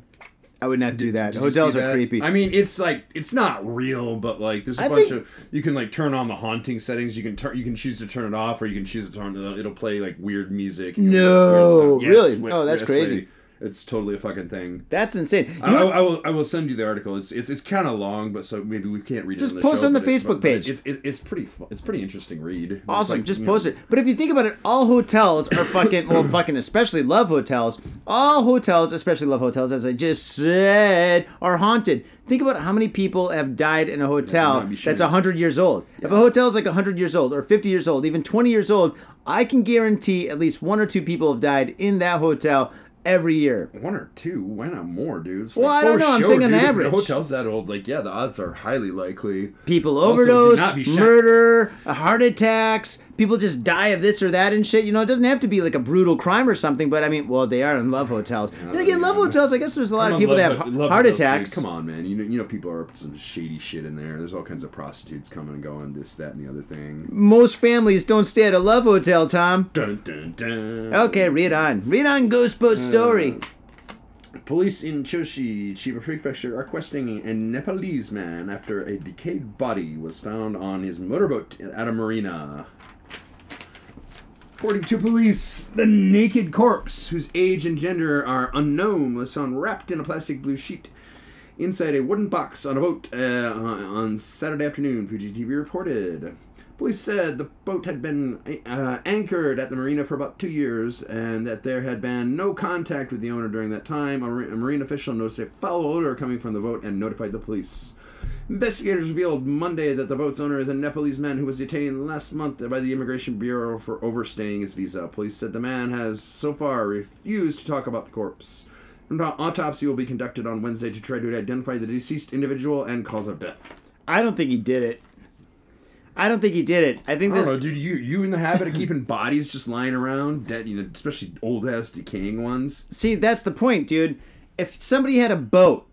I would not do that. Did Hotels are that? creepy. I mean, it's like it's not real, but like there's a I bunch think- of you can like turn on the haunting settings. You can turn you can choose to turn it off, or you can choose to turn it. On. It'll play like weird music. No, weird sound. really? wi- Oh, that's yes, crazy. lady. It's totally a fucking thing. That's insane. You know I. I will. I will send you the article. It's it's, it's kind of long, but so maybe we can't read Just it. The post show, on the it- Facebook but page. It's, it's it's pretty. It's pretty interesting read. Awesome, like, just post know, it. But if you think about it, all hotels are fucking, well, fucking especially love hotels. All hotels, especially love hotels, as I just said, are haunted. Think about how many people have died in a hotel be that's shitty. 100 years old. If a hotel is like 100 years old, or 50 years old, even 20 years old, I can guarantee at least one or two people have died in that hotel every year. One or two, why not more, dudes? Well, like, I don't know, I'm sure, saying on dude. If the average. hotel's that old, like yeah, the odds are highly likely. People overdose, shy- murder, heart attacks. People just die of this or that and shit. You know, it doesn't have to be like a brutal crime or something. But I mean, well, they are in love hotels. then again, love yeah. hotels. I guess there's a lot Come of people that have love heart attacks. Come on, man. You know, you know, people are some shady shit in there. There's all kinds of prostitutes coming and going, this, that, and the other thing. Most families don't stay at a love hotel, Tom. Dun dun dun. Okay, read on. Read on Ghost Boat uh, story. Police in Choshi, Chiba Prefecture, are questioning a Nepalese man after a decayed body was found on his motorboat at a marina. According to police, the naked corpse, whose age and gender are unknown, was found wrapped in a plastic blue sheet inside a wooden box on a boat uh, on Saturday afternoon, Fuji TV reported. Police said the boat had been uh, anchored at the marina for about two years and that there had been no contact with the owner during that time. A, mar- a marine official noticed a foul odor coming from the boat and notified the police. Investigators revealed Monday that the boat's owner is a Nepalese man who was detained last month by the Immigration Bureau for overstaying his visa. Police said the man has so far refused to talk about the corpse. An autopsy will be conducted on Wednesday to try to identify the deceased individual and cause of death. I don't think he did it. I don't think he did it. I think I this. know, dude. You you in the habit of keeping bodies just lying around, dead, you know, especially old ass decaying ones. See, that's the point, dude. If somebody had a boat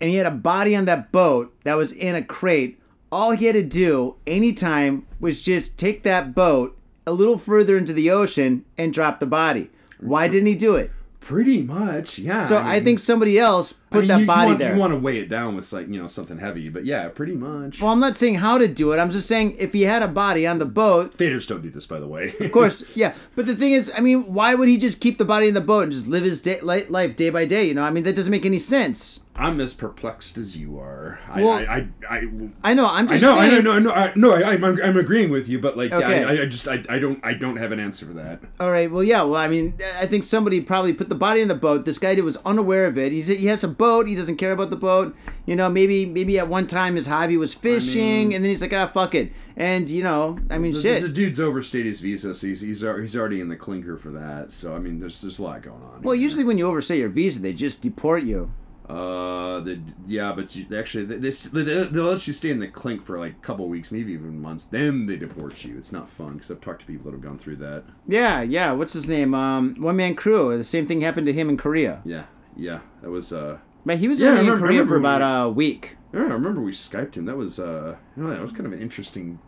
and he had a body on that boat that was in a crate, all he had to do anytime was just take that boat a little further into the ocean and drop the body. Why didn't he do it? Pretty much, yeah. So I think somebody else put that you, body you want, there. You want to weigh it down with like you know something heavy, but yeah, pretty much. well, I'm not saying how to do it. I'm just saying if he had a body on the boat, Faders don't do this, by the way. Of course, yeah. But the thing is, I mean, why would he just keep the body in the boat and just live his day, life day by day? You know, I mean, that doesn't make any sense. I'm as perplexed as you are. I, Well, I, I, I, I know. I'm just. I know, I know, no, no, I, no. I, I'm, I'm agreeing with you, but like, yeah, Okay. I, I just, I, I don't, I don't have an answer for that. All right. Well, yeah. Well, I mean, I think somebody probably put the body in the boat. This guy was unaware of it. He's he has a boat. He doesn't care about the boat. You know, maybe maybe at one time his hobby was fishing, mean- and then he's like, ah, fuck it. And you know, I mean, The, shit. the dude's overstayed his visa, so he's, he's, he's already in the clinker for that. So I mean, there's, there's a lot going on. well, here. usually when you overstay your visa, they just deport you. Uh, the yeah, but you, actually, they, they, they they'll let you stay in the clink for like a couple weeks, maybe even months. Then they deport you. It's not fun because I've talked to people that have gone through that. Yeah, yeah. What's his name? Um, one man crew. The same thing happened to him in Korea. Yeah, yeah, that was uh. But he was Yeah, only in remember- I Korea for about a week. Yeah, I remember we skyped him. That was uh, you know, that was kind of an interesting,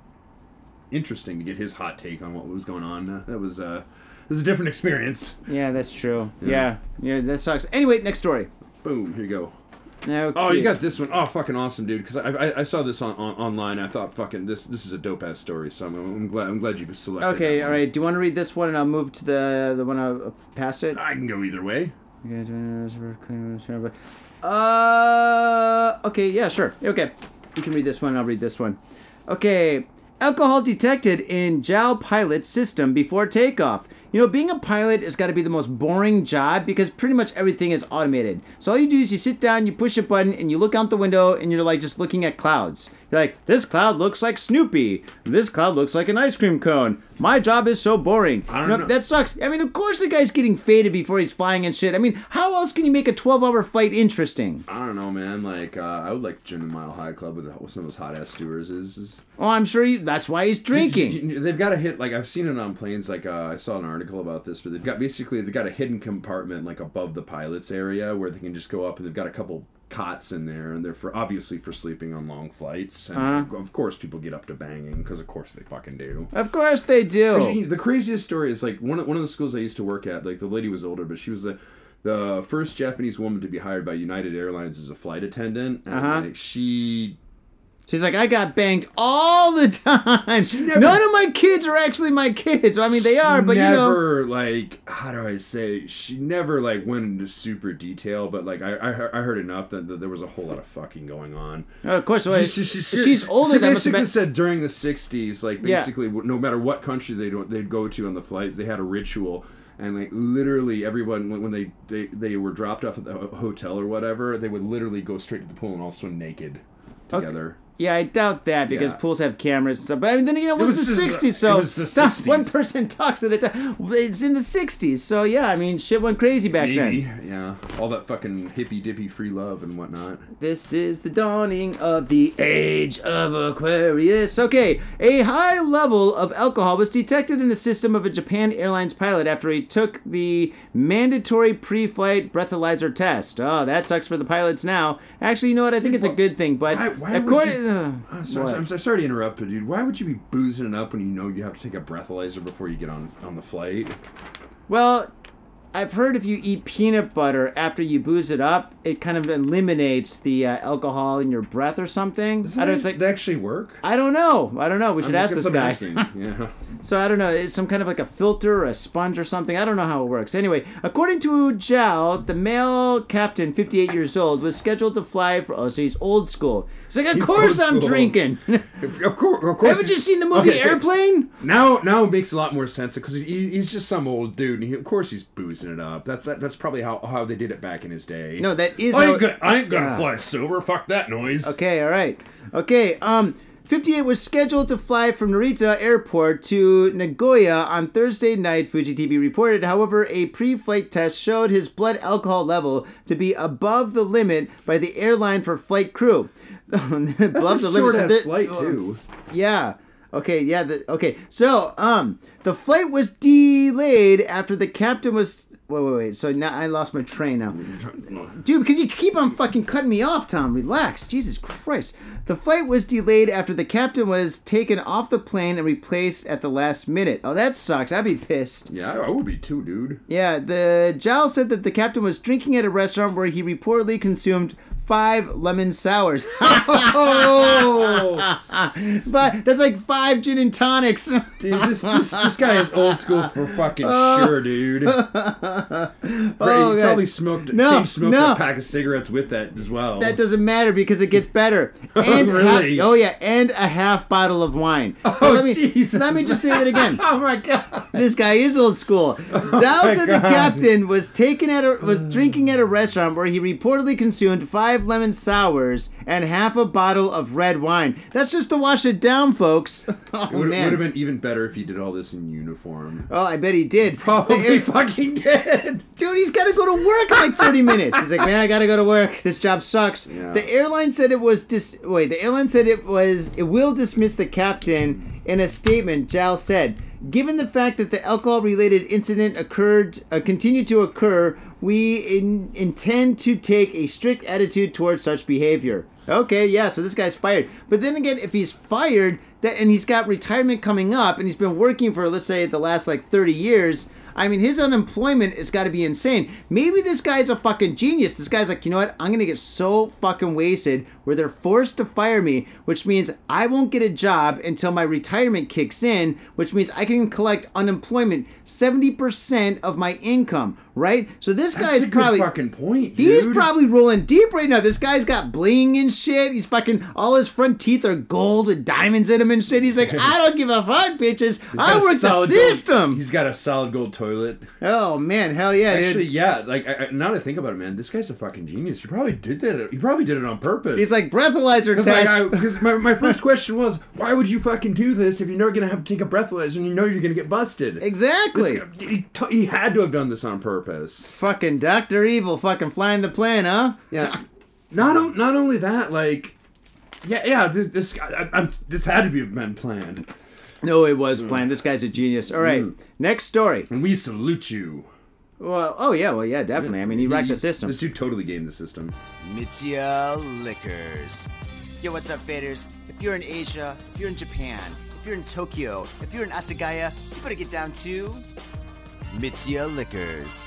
interesting to get his hot take on what was going on. Uh, that was uh, this is a different experience. Yeah, that's true. Yeah, yeah, that sucks. Anyway, next story. Boom, here you go. Now, Oh, you got this one. Oh, fucking awesome, dude. Because I, I I saw this on, on online. I thought fucking this this is a dope ass story. So I'm, I'm glad I'm glad you selected. Okay, all right. Do you want to read this one, and I'll move to the the one uh, past it? I can go either way. Uh, okay, yeah, sure. Okay, you can read this one. I'll read this one. Okay, alcohol detected in JAL pilot system before takeoff. You know, being a pilot has got to be the most boring job because pretty much everything is automated. So all you do is you sit down, you push a button, and you look out the window, and you're like just looking at clouds. You're like, this cloud looks like Snoopy. This cloud looks like an ice cream cone. My job is so boring. I don't No, know. That sucks. I mean, of course the guy's getting faded before he's flying and shit. I mean, how else can you make a 12-hour flight interesting? I don't know, man. Like uh, I would like Jim Mile High Club with, with some of those hot ass stewards. Is, is Oh, I'm sure he, that's why he's drinking. They've got a hit like I've seen it on planes. Like uh, I saw an article about this, but they've got basically they've got a hidden compartment like above the pilot's area where they can just go up and they've got a couple cots in there and they're for obviously for sleeping on long flights. And Uh-huh. of course, people get up to banging because of course they fucking do. Of course they do. The craziest story is like one of, one of the schools I used to work at. Like the lady was older, but she was the the first Japanese woman to be hired by United Airlines as a flight attendant. And Uh-huh. like, she She's like, I got banged all the time. never- None of my kids are actually my kids. I mean, they are, but you know. never like how do I say? She never like went into super detail, but like I I, heard- I heard enough that, that there was a whole lot of fucking going on. Uh, of course, well, She- she- she- she's older. She basically been. said during the '60s, like basically w no matter what country they they'd go to on the flight, they had a ritual. And like literally everyone when, when they, they they were dropped off at the hotel or whatever, they would literally go straight to the pool and all swim naked together. Yeah, I doubt that because Yeah. pools have cameras and stuff. But I mean, then again, it was, was the '60s, so the 60s. one person talks at a time. It's in the '60s, so yeah. I mean, shit went crazy back Maybe, then. yeah, all that fucking hippy dippy free love and whatnot. This is the dawning of the age of Aquarius. Okay, a high level of alcohol was detected in the system of a Japan Airlines pilot after he took the mandatory pre-flight breathalyzer test. Oh, that sucks for the pilots now. Actually, you know what? I think it's a good thing, but Why- why according, you- uh, I'm sorry. I'm sorry, sorry to interrupt, but dude, why would you be boozing it up when you know you have to take a breathalyzer before you get on on the flight? well, I've heard if you eat peanut butter after you booze it up, it kind of eliminates the uh, alcohol in your breath or something. Does I don't, like, actually work? I don't know. I don't know. We should I ask this I'm guy. yeah. So I don't know. It's some kind of like a filter or a sponge or something. I don't know how it works. Anyway, according to JAL, the male captain, 58 years old, was scheduled to fly for. Oh, so he's old school. He's like, of He's course I'm school. drinking. Of of course, of course. Haven't you seen the movie Okay, so- Airplane? Now, now it makes a lot more sense because he, he's just some old dude, and he, of course he's boozing it up. That's that's probably how, how they did it back in his day. No, that is. I how- ain't, gonna, I ain't gonna Yeah. fly sober. Fuck that noise. Okay, all right. Okay, um 58 was scheduled to fly from Narita Airport to Nagoya on Thursday night, Fuji TV reported. However, a pre-flight test showed his blood alcohol level to be above the limit by the airline for flight crew. above That's a the limit. short so ass there- flight too. yeah. Okay. Yeah. The, okay. So, um, the flight was delayed after the captain was. Wait, wait, wait. So now I lost my train now. Dude, because you keep on fucking cutting me off, Tom. Relax. Jesus Christ. The flight was delayed after the captain was taken off the plane and replaced at the last minute. Oh, that sucks. I'd be pissed. Yeah, I, would be too, dude. Yeah, the JAL said that the captain was drinking at a restaurant where he reportedly consumed five lemon sours. Oh, but that's like five gin and tonics. dude, this, this this guy is old school for fucking oh. sure, dude. Oh, he probably smoked. No, smoked no. a pack of cigarettes with that as well. That doesn't matter because it gets better. And Really? half- oh yeah, and a half bottle of wine. Oh, so Oh, let me Jesus. let me just say that again. oh my god. This guy is old school. Dow oh, my the captain was taken at a, was drinking at a restaurant where he reportedly consumed five lemon sours and half a bottle of red wine. That's just to wash it down, folks. Oh It would, have been even better if he did all this in uniform. Oh, I bet he did. Probably fucking did. Dude, he's got to go to work in like 30 minutes. He's like, man, I got to go to work. This job sucks. Yeah. The airline said it was dis. Wait, the airline said it was. It will dismiss the captain. In a statement, Jal said, given the fact that the alcohol-related incident occurred, uh, continued to occur, we in, intend to take a strict attitude towards such behavior. Okay, yeah, so this guy's fired. But then again, if he's fired, that and he's got retirement coming up, and he's been working for let's say the last like 30 years. I mean, his unemployment has got to be insane. Maybe this guy's a fucking genius. This guy's like, you know what? I'm gonna get so fucking wasted where they're forced to fire me, which means I won't get a job until my retirement kicks in, which means I can collect unemployment 70% of my income, right? So this That's guy's probably fucking point, dude. He's probably rolling deep right now. This guy's got bling and shit. He's fucking all his front teeth are gold with diamonds in them and shit. He's like, I don't give a fuck, bitches. He's I work the solid gold- system. he's got a solid gold toilet. Oh man, hell yeah, Actually, dude. yeah. Like I, I, now I think about it, man, this guy's a fucking genius. He probably did that. He probably did it on purpose. He's like breathalyzer Because test. like, 'cause my, my first question was, why would you fucking do this if you're not gonna have to take a breathalyzer and you know you're gonna get busted? exactly. This he, t- he had to have done this on purpose. Fucking Doctor Evil, fucking flying the plane, huh? Yeah. not o- not only that, like, yeah, yeah. This, this guy, I, I'm, this had to be been planned, No, it was planned. This guy's a genius. All right, mm. next story. and we salute you. Well, oh yeah, well yeah, definitely. I mean, he wrecked the system. This dude totally gamed the system. Mitsuya Liquors. Yo, what's up, faders? If you're in Asia, if you're in Japan, if you're in Tokyo, if you're in Asagaya, you better get down to Mitsuya Liquors.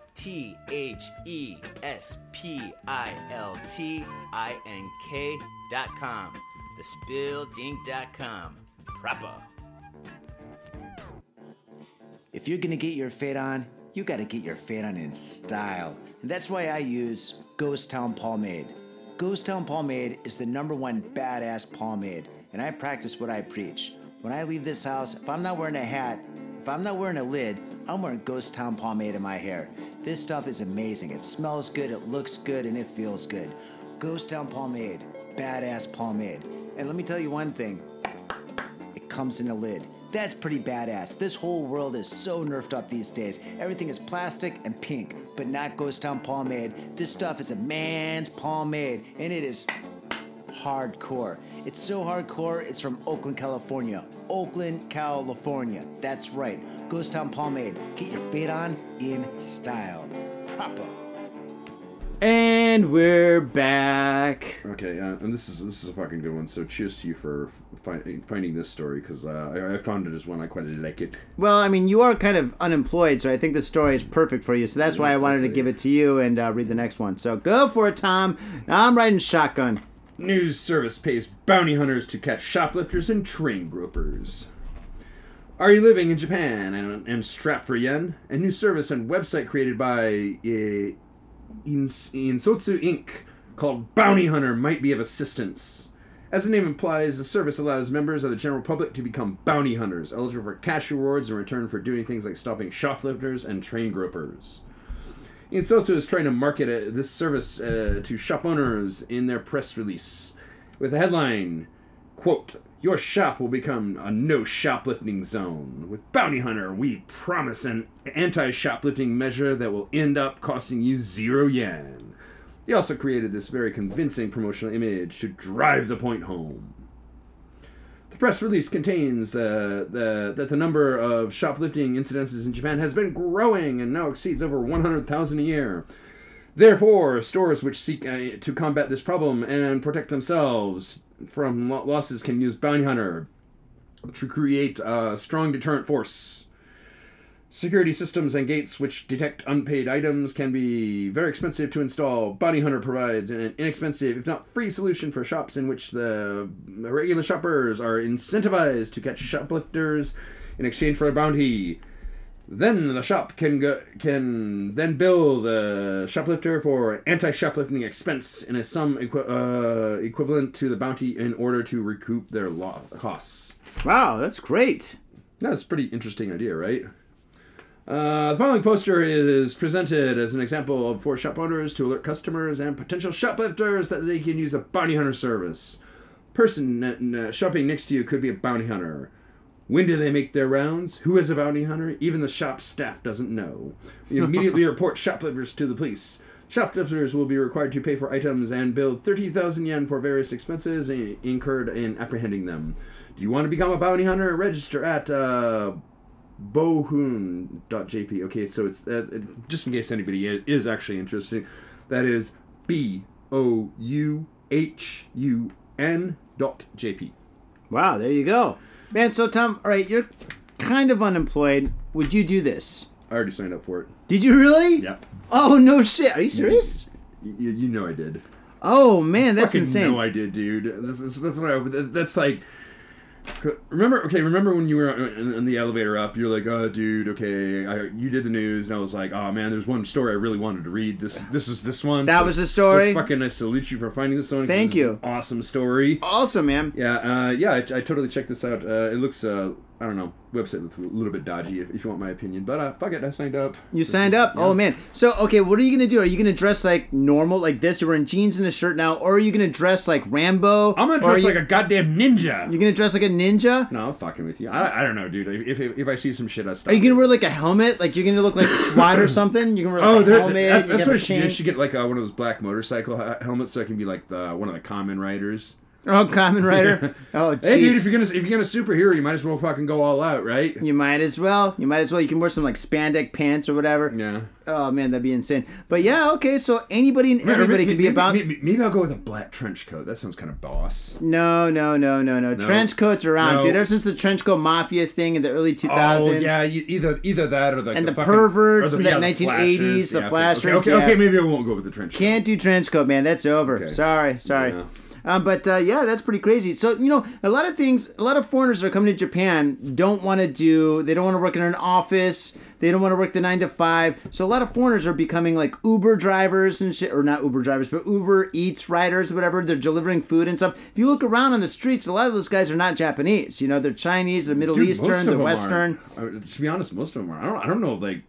T H E S P I L T I N K dot com. Thespiltink.com. Proper. If you're gonna get your fade on, you gotta get your fade on in style. And that's why I use Ghost Town Pomade. Ghost Town Pomade is the number one badass pomade, and I practice what I preach. When I leave this house, if I'm not wearing a hat, if I'm not wearing a lid, I'm wearing Ghost Town Pomade in my hair. This stuff is amazing. It smells good, it looks good, and it feels good. Ghost Town Pomade, badass pomade. And let me tell you one thing it comes in a lid. That's pretty badass. This whole world is so nerfed up these days. Everything is plastic and pink, but not Ghost Town pomade. This stuff is a man's pomade, and it is hardcore. It's so hardcore, it's from Oakland, California. Oakland, California. That's right. Ghost Town pomade. Get your fade on in style. Proper. And we're back. Okay, uh, and this is this is a fucking good one. So cheers to you for fi- finding this story because uh, I, I found it as one I quite like it. Well, I mean, you are kind of unemployed, so I think the story is perfect for you. So that's why I wanted to give it to you and uh, read the next one. So go for it, Tom. I'm riding shotgun. News service pays bounty hunters to catch shoplifters and train gropers. Are you living in Japan and, and strapped for yen? A new service and website created by uh, Insotsu Inc. called Bounty Hunter might be of assistance. As the name implies, the service allows members of the general public to become bounty hunters, eligible for cash rewards in return for doing things like stopping shoplifters and train gropers. Insotsu is trying to market uh, this service uh, to shop owners in their press release with the headline, quote, Your shop will become a no shoplifting zone. With Bounty Hunter, we promise an anti-shoplifting measure that will end up costing you zero yen. They also created this very convincing promotional image to drive the point home. Press release contains uh, the, that the number of shoplifting incidences in Japan has been growing and now exceeds over 100,000 a year. Therefore, stores which seek uh, to combat this problem and protect themselves from lo- losses can use Bounty Hunter to create a strong deterrent force. Security systems and gates which detect unpaid items can be very expensive to install. Bounty Hunter provides an inexpensive, if not free, solution for shops in which the regular shoppers are incentivized to catch shoplifters in exchange for a bounty. Then the shop can go, can then bill the shoplifter for anti-shoplifting expense in a sum equi- uh, equivalent to the bounty in order to recoup their lo- costs. Wow, that's great. That's a pretty interesting idea, right? Uh, the following poster is presented as an example of for shop owners to alert customers and potential shoplifters that they can use a bounty hunter service. Person shopping next to you could be a bounty hunter. When do they make their rounds? Who is a bounty hunter? Even the shop staff doesn't know. We immediately report shoplifters to the police. Shoplifters will be required to pay for items and bill 30,000 yen for various expenses incurred in apprehending them. Do you want to become a bounty hunter? Register at uh, bohun.jp. Okay, so it's uh, just in case anybody is actually interested, that is B O U H U N dot JP. Wow, there you go. Man, so Tom, all right, you're kind of unemployed. Would you do this? I already signed up for it. Did you really? Yeah. Oh, no shit. Are you serious? Y- y- you know I did. Oh, man, that's fucking insane. know I did, dude. This, this, that's what I. That's like. Remember, okay. Remember when you were in, the elevator up? You're like, "Oh, dude, okay." I, you did the news, and I was like, "Oh man, there's one story I really wanted to read. This, this is this one." That So- was the story? So fucking, I salute you for finding this one. Thank you. awesome story. Awesome, man. Yeah, uh, yeah. I, I totally checked this out. Uh, it looks, uh, I don't know, website that's a little bit dodgy, if, if you want my opinion. But uh, fuck it, I signed up. You signed up? Oh, man. So, okay, what are you going to do? Are you going to dress like normal, like this? You're wearing jeans and a shirt now? Or are you going to dress like Rambo? I'm gonna Or are dress you, like a goddamn ninja. You're going to dress like a ninja? No, I'm fucking with you. I, I don't know, dude. If, if, if I see some shit, I stop. Are you going to wear like a helmet? Like you're going to look like SWAT or something? You're going to wear Oh, like a there, helmet? that's, you what a I should do. I cane? should get like uh, one of those black motorcycle helmets so I can be like the one of the Kamen Riders. Oh, Kamen Rider. Oh, Hey, dude, if you're gonna if you're gonna superhero, you might as well fucking go all out, right? You might as well. You might as well. You can wear some like spandex pants or whatever. Yeah. Oh man, that'd be insane. But yeah, okay. So anybody and everybody maybe, can be about. Maybe, maybe I'll go with a black trench coat. That sounds kind of boss. No, no, no, no, no. Trench coats are around, No. dude. Ever since the trench coat mafia thing in the early 2000s. Oh yeah, either either that or the And the fucking, perverts or in the yeah, 1980s, flashers. the Yeah, okay, flashers, Okay, okay, yeah. maybe I won't go with the trench. Coat. Can't do trench coat, man. That's over. Okay. Sorry, sorry. Um, but uh, yeah, that's pretty crazy. So you know, a lot of things, a lot of foreigners that are coming to Japan don't want to do. They don't want to work in an office. They don't want to work the nine to five. So a lot of foreigners are becoming like Uber drivers and shit, or not Uber drivers, but Uber Eats riders, whatever. They're delivering food and stuff. If you look around on the streets, a lot of those guys are not Japanese. You know, they're Chinese, they're Middle Dude, Eastern, they're Western. Are, uh, to be honest, most of them are. I don't. I don't know. Like,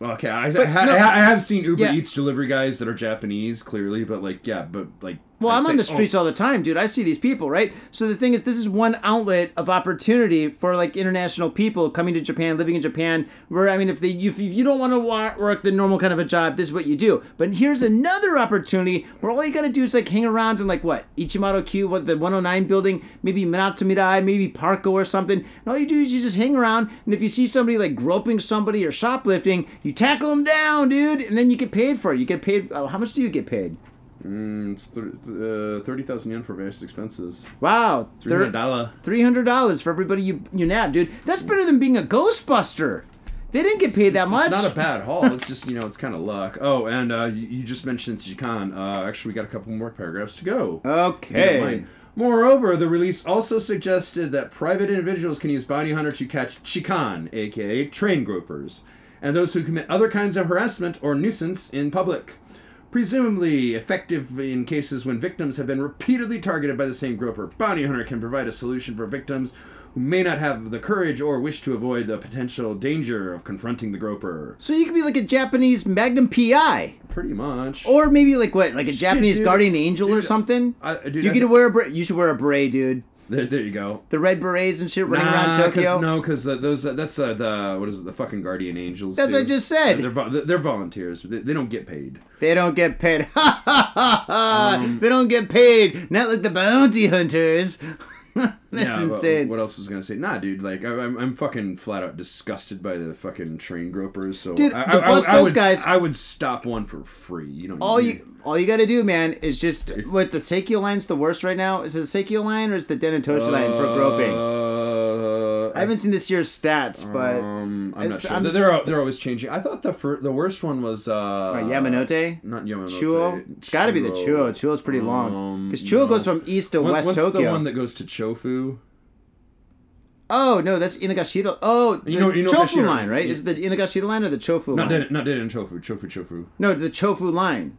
okay, I, I, no- I, I have seen Uber Yeah. Eats delivery guys that are Japanese, clearly, but like, yeah, but like. Well, I'd I'm on the streets all the time, dude. I see these people, right? So the thing is, this is one outlet of opportunity for like international people coming to Japan, living in Japan. Where I mean, if they if, if you don't want to work the normal kind of a job, this is what you do. But here's another opportunity where all you gotta do is like hang around in like what Ichimato Q, what the 109 building, maybe Minato Mirai, maybe Parco or something. And all you do is you just hang around, and if you see somebody like groping somebody or shoplifting, you tackle them down, dude, and then you get paid for it. You get paid. Uh, how much do you get paid? Mm, it's thir- uh, thirty thousand yen for various expenses. Wow, Three hundred dollar. Three hundred dollars for everybody you you nab, dude. That's better than being a Ghostbuster. They didn't get paid that much. It's not a bad haul. It's just you know it's kind of luck. Oh, and uh, you, you just mentioned Chikan. Uh, actually, we got a couple more paragraphs to go. If you don't okay. Moreover, the release also suggested that private individuals can use bounty hunter to catch chikan, aka train gropers, and those who commit other kinds of harassment or nuisance in public. Presumably effective in cases when victims have been repeatedly targeted by the same groper, bounty hunter can provide a solution for victims who may not have the courage or wish to avoid the potential danger of confronting the groper. So you could be like a Japanese Magnum PI, Pretty much. or maybe like what, like a Shit, Japanese dude. guardian angel or something. I- dude, you I get to wear a beret. You should wear a beret, dude. There, there you go. The red berets and shit running Nah, around 'cause- Tokyo. no, because uh, those uh, that's uh, the what is it? The fucking guardian angels. That's what I just said. They're, vo- they're volunteers. They, they don't get paid. They don't get paid. Ha ha ha ha! Um, They don't get paid. Not like the bounty hunters. That's yeah, insane. What else was I gonna say? Nah, dude. Like I, I'm, I'm fucking flat out disgusted by the fucking train gropers. So Dude, I, the I, bus I, I those would, guys- I would stop one for free. You know. all you all you got to do, man, is just what the Saikyo line's the worst right now. Is it the Saikyo line or is it the Den-en-toshi line for groping? Uh, Uh, I haven't seen this year's stats, but Um, I'm not sure. I'm they're, they're always changing. I thought the fir- the worst one was uh, What, Yamanote? Not Yamanote. Chuo. It's got to be the Chuo. Chuo's pretty long Um, because Chuo no. goes from east to What- west what's Tokyo. the one that goes to Chofu? Oh no, that's Inokashira. Oh, the You know- you know Chofu Kashira- line, right? Is it the Inokashira line or the Chofu Not line? dead, not in Chofu. Chofu, Chofu. No, the Chofu line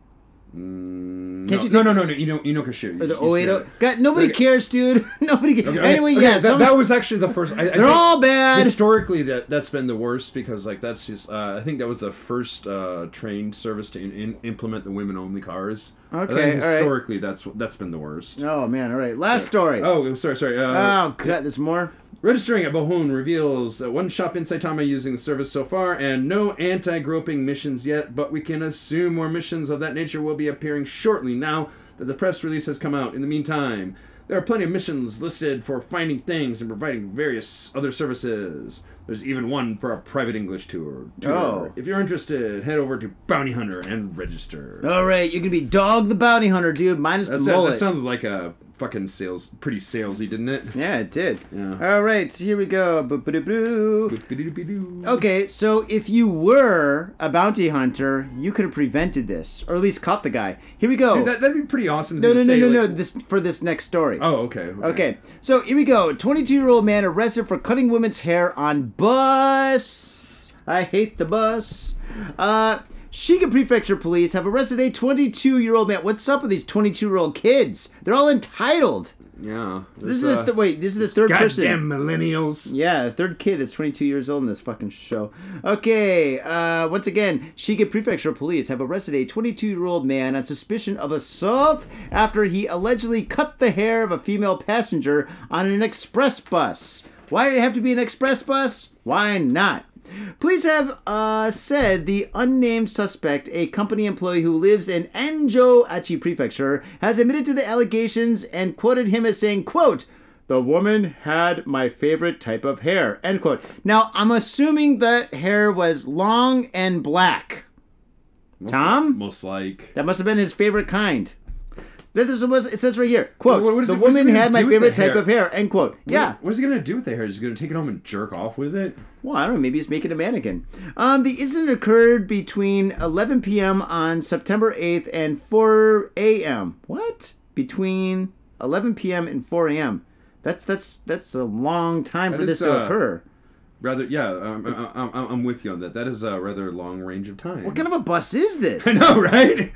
no, you no, no, no, no. You know, you know Kashiri. or the You- you said Oedo. it. God, nobody Okay. cares, dude. nobody. Cares. Okay, anyway, okay, yeah, that, some- that was actually the first. I, they're all bad. Historically, that that's been the worst because like that's just. Uh, I think that was the first uh, train service to in, in, implement the women only cars. Okay, all right. historically, that's that's been the worst. Oh man, all right. Last story. Oh, sorry, sorry. Uh, Oh god, there's more. Registering at Bohun reveals one shop in Saitama using the service so far, and no anti-groping missions yet. But we can assume more missions of that nature will be appearing shortly. Now that the press release has come out. In the meantime, there are plenty of missions listed for finding things and providing various other services. There's even one for a private English tour. tour. Oh. If you're interested, head over to Bounty Hunter and register. All right, you can be Dog the Bounty Hunter, dude, minus That, the mullet. that sounded like a fucking sales, pretty salesy, didn't it? yeah, it did. Yeah. All right, here we go. Okay, so if you were a bounty hunter, you could have prevented this, or at least caught the guy. Here we go. Dude, that, that'd be pretty awesome. no, to no, no, no, no. This for this next story. Oh, okay. Okay. So here we go. 22 year old man arrested for cutting woman's hair on bus. I hate the bus. Uh, Shiga Prefecture police have arrested a 22 year old man. What's up with these 22 year old kids? They're all entitled. Yeah. This is the th- wait. This is the third person. Goddamn millennials. Yeah, the third kid that's 22 years old in this fucking show. Okay, uh, once again, Shiga Prefecture Police have arrested a 22 year old man on suspicion of assault after he allegedly cut the hair of a female passenger on an express bus. Why did it have to be an express bus? Why not? Police have uh, said the unnamed suspect, a company employee who lives in Anjo Aichi Prefecture, has admitted to the allegations and quoted him as saying, quote, the woman had my favorite type of hair. End quote. Now, I'm assuming that hair was long and black. Tom? Most like. That must have been his favorite kind. This is what it says right here. Quote, What- what is the it- what is woman had my favorite type of hair. End quote. Yeah. What is he gonna do with the hair? Is he gonna take it home and jerk off with it? Well, I don't know. Maybe he's making a mannequin. Um, the incident occurred between 11 p.m. on September 8th and 4 a.m. What? Between 11 p.m. and 4 a.m. That's that's that's a long time for That this to uh, occur. Rather, yeah, um, I, I, I'm with you on that. That is a rather long range of time. What kind of a bus is this? I know, right?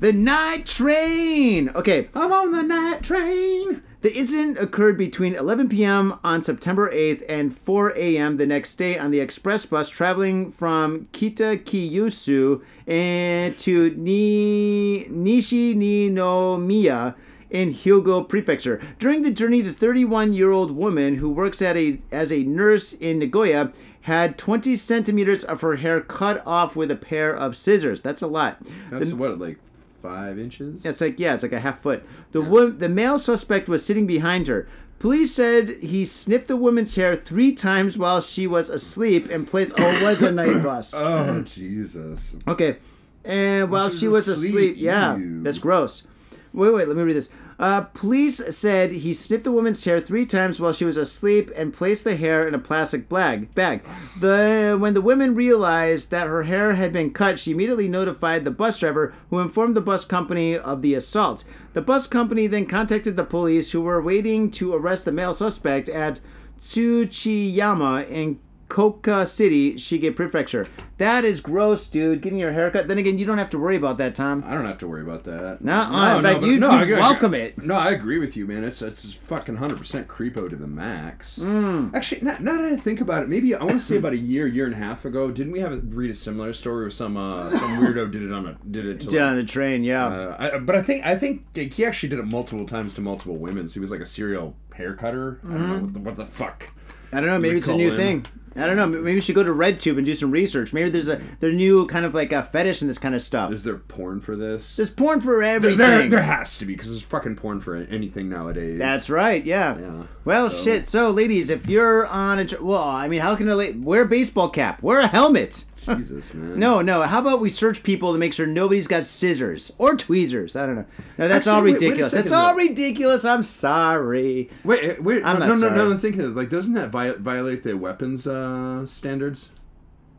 The night train. Okay, I'm on the night train. The incident occurred between 11 p.m. on September 8th and 4 a.m. the next day on the express bus traveling from Kita-Kiyusu and to Ni- Nishi-ni-no-miya in Hyogo Prefecture. During the journey, the 31-year-old woman who works at a as a nurse in Nagoya had 20 centimeters of her hair cut off with a pair of scissors. That's a lot. That's The- what, like five inches? it's like yeah, it's like a half foot. The wo- the male suspect was sitting behind her. Police said he snipped the woman's hair three times while she was asleep and placed. Oh, it was a night bus. Oh, oh Jesus. Okay, and while she she was was asleep, asleep, yeah, ew. that's gross. Wait, wait, let me read this. Uh, police said he snipped the woman's hair three times while she was asleep and placed the hair in a plastic bag. Bag. The when the woman realized that her hair had been cut, she immediately notified the bus driver, who informed the bus company of the assault. The bus company then contacted the police, who were waiting to arrest the male suspect at Tsuchiyama in Koka City, Shiga Prefecture. That is gross, dude. Getting your haircut. Then again, you don't have to worry about that, Tom. I don't have to worry about that. Nuh-uh, but you- you I welcome it. No, I agree with you, man. It's it's fucking hundred percent creepo to the max. Mm. Actually, now, now that I think about it, maybe I want to say about a year, year and a half ago, didn't we have a, read a similar story where some uh, some weirdo did it on a did it to Did like, on the train, yeah. Uh, I, but I think I think he actually did it multiple times to multiple women. So he was like a serial hair cutter. I don't know what the, what the fuck. I don't know. Maybe it's a new in. thing. I don't know. Maybe we should go to RedTube and do some research. Maybe there's a there's new kind of like a fetish in this kind of stuff. Is there porn for this? There's porn for everything. there, there has to be because there's fucking porn for anything nowadays. That's right. Yeah. Yeah, Well, so- shit. So, ladies, if you're on a well, I mean, how can a la- wear a baseball cap? Wear a helmet. Jesus, man. No, no. How about we search people to make sure nobody's got scissors or tweezers? I don't know. No, that's all Actually, wait- wait a ridiculous. that's second, all though. ridiculous. I'm sorry. Wait, eh, wait. I'm no, not no, sorry. no, no. I'm thinking like, doesn't that vi- violate the weapons uh, standards?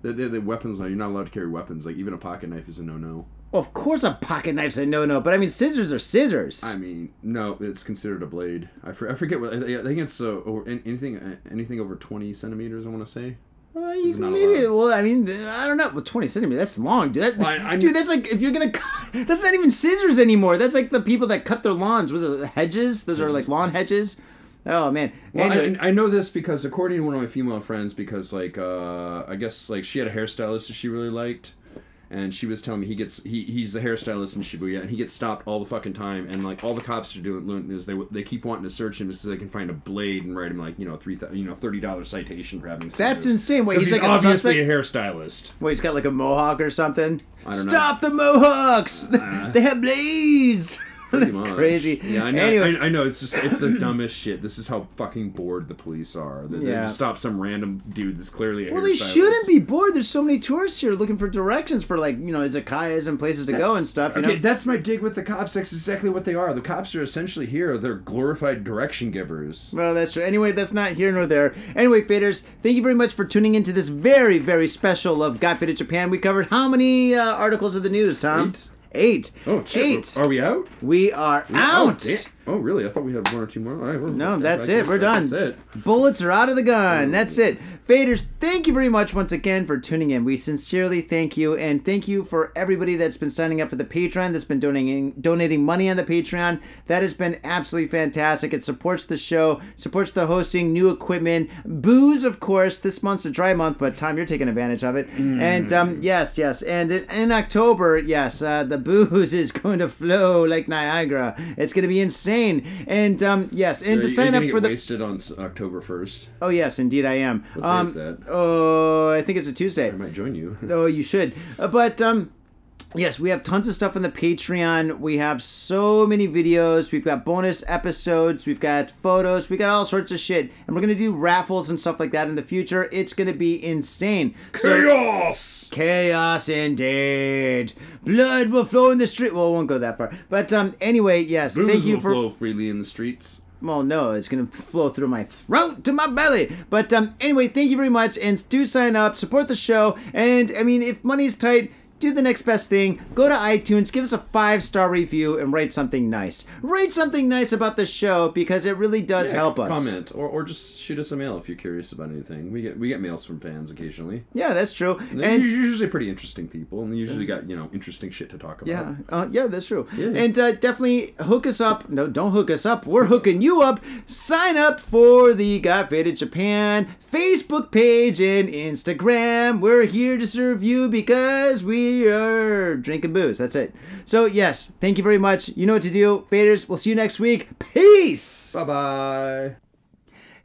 The, the, the weapons. You're not allowed to carry weapons. Like even a pocket knife is a no-no. Well, of course, a pocket knife's a no-no, but I mean, scissors are scissors. I mean, no, it's considered a blade. I, for, I forget what. I I think it's uh, anything anything over 20 centimeters. I want to say. Well, you can maybe. allowed. Well, I mean, I don't know. Well, twenty centimeters. That's long, dude. That, Well, dude, that's like if you're gonna. Cut, that's not even scissors anymore. That's like the people that cut their lawns with the hedges. Those are like lawn hedges. Oh man. Well, And- I, I know this because according to one of my female friends, because like uh, I guess like she had a hairstylist that she really liked, and she was telling me he gets he he's a hairstylist in Shibuya, and he gets stopped all the fucking time, and like all the cops are doing is they they keep wanting to search him so they can find a blade and write him like you know three you know thirty dollars citation for having. That's insane. Wait, he's he's, like obviously suspect? a hairstylist. Wait, he's got like a mohawk or something. I don't know. Stop the mohawks! they have blades. Pretty That's much. crazy. Yeah, I know. Anyway, I, I know. It's just it's the dumbest shit. This is how fucking bored the police are. They, they Yeah. just stop some random dude that's clearly a well, they hairstylist. shouldn't be bored. There's so many tourists here looking for directions for like you know izakayas and places to go and stuff. You Okay, know. that's my dig with the cops. That's exactly what they are. The cops are essentially here. They're glorified direction givers. Well, that's true. Anyway, that's not here nor there. Anyway, faders, thank you very much for tuning into this very, very special of Got Faded Japan. We covered how many uh, articles of the news, Tom? Eight. Eight. Oh, shit. Eight. Are we out? We are out. Oh, really? I thought we had one or two more. All right, we're, No, that's it. We're done. That's it. Bullets are out of the gun. That's it. Faders, thank you very much once again for tuning in. We sincerely thank you, and thank you for everybody that's been signing up for the Patreon, that's been donating donating money on the Patreon. That has been absolutely fantastic. It supports the show, supports the hosting, new equipment, booze, of course. This month's a dry month, but Tom, you're taking advantage of it. And um, yes, yes, and in, in October, yes, uh, the booze is going to flow like Niagara. It's going to be insane. And um, yes, and to sign up for the wasted on October first. Oh yes, indeed I am. What day um, is that? Oh, I think it's a Tuesday. I might join you. Oh, you should. Uh, but um, yes, we have tons of stuff on the Patreon. We have so many videos. We've got bonus episodes. We've got photos. We got all sorts of shit, and we're gonna do raffles and stuff like that in the future. It's gonna be insane. So- Chaos. Chaos indeed. Blood will flow in the street. Well, it won't go that far. But um, anyway, yes. Booze thank you will for. flow freely in the streets. Well, no, it's gonna flow through my throat to my belly. But um, anyway, thank you very much, and do sign up, support the show, and I mean, if money's tight. Do the next best thing. Go to iTunes, give us a five star review, and write something nice. Write something nice about the show because it really does Yeah, help us. Comment or, or just shoot us a mail if you're curious about anything. We get we get mails from fans occasionally. Yeah, that's true. And usually pretty interesting people, and they usually got you know interesting shit to talk about. Yeah, uh, yeah, that's true. Yeah. And uh, definitely hook us up. No, don't hook us up. We're hooking you up. Sign up for the Got Faded Japan Facebook page and Instagram. We're here to serve you because we are drinking booze. That's it. So yes, thank you very much. You know what to do, faders. We'll see you next week. Peace. Bye bye.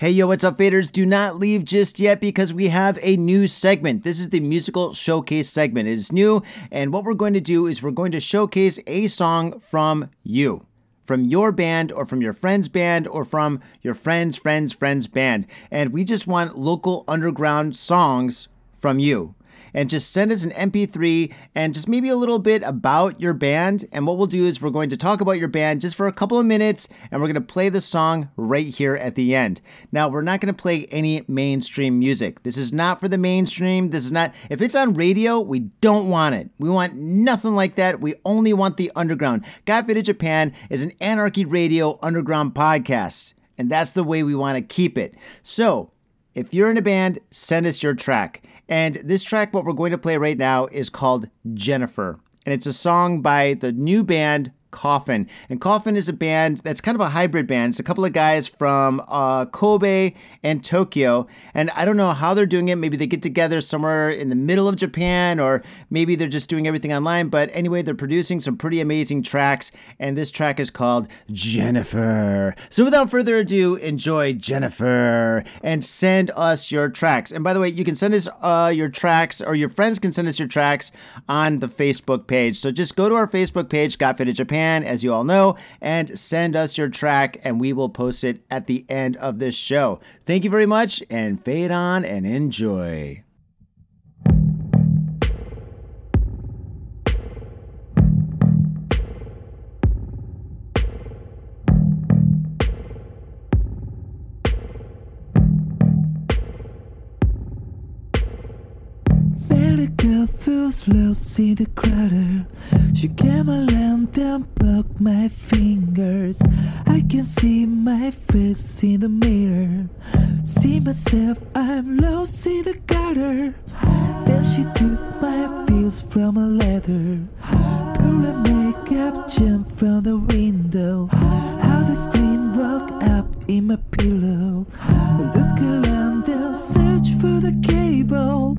Hey, yo, what's up, faders? Do not leave just yet because we have a new segment. This is the musical showcase segment. It is new, and what we're going to do is we're going to showcase a song from you. From your band, or from your friend's band, or from your friend's friend's friend's band. And we just want local underground songs from you and just send us an MP3 and just maybe a little bit about your band. And what we'll do is we're going to talk about your band just for a couple of minutes and we're going to play the song right here at the end. Now, we're not going to play any mainstream music. This is not for the mainstream. This is not, if it's on radio, we don't want it. We want nothing like that. We only want the underground. Got Faded Japan is an anarchy radio underground podcast, and that's the way we want to keep it. So, if you're in a band, send us your track. And this track, what we're going to play right now, is called Jennifer. And it's a song by the new band Coffin. And Coffin is a band that's kind of a hybrid band. It's a couple of guys from uh, Kobe and Tokyo. And I don't know how they're doing it. Maybe they get together somewhere in the middle of Japan, or maybe they're just doing everything online. But anyway, they're producing some pretty amazing tracks. And this track is called Jennifer. So without further ado, enjoy Jennifer and send us your tracks. And by the way, you can send us uh, your tracks, or your friends can send us your tracks on the Facebook page. So just go to our Facebook page, Got Faded Japan, as you all know, and send us your track, and we will post it at the end of this show. Thank you very much, and fade on and enjoy. Feels lost in the crater. She came around and broke my fingers. I can see my face in the mirror. See myself, I'm lost in the gutter. Then she took my pills from a leather. Pull a makeup gem from the window. How the screen woke up in my pillow. Look around and search for the cable.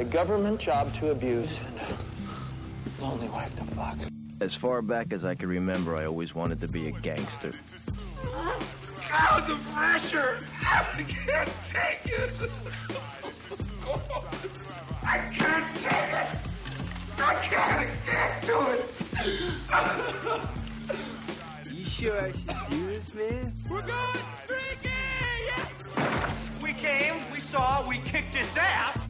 A government job to abuse and a lonely wife to fuck. As far back as I can remember, I always wanted to be a gangster. God, the pressure! I can't take it! I can't take it! I can't stand to it! You sure I should do this, man? We're going freaky! We came, we saw, we kicked his ass!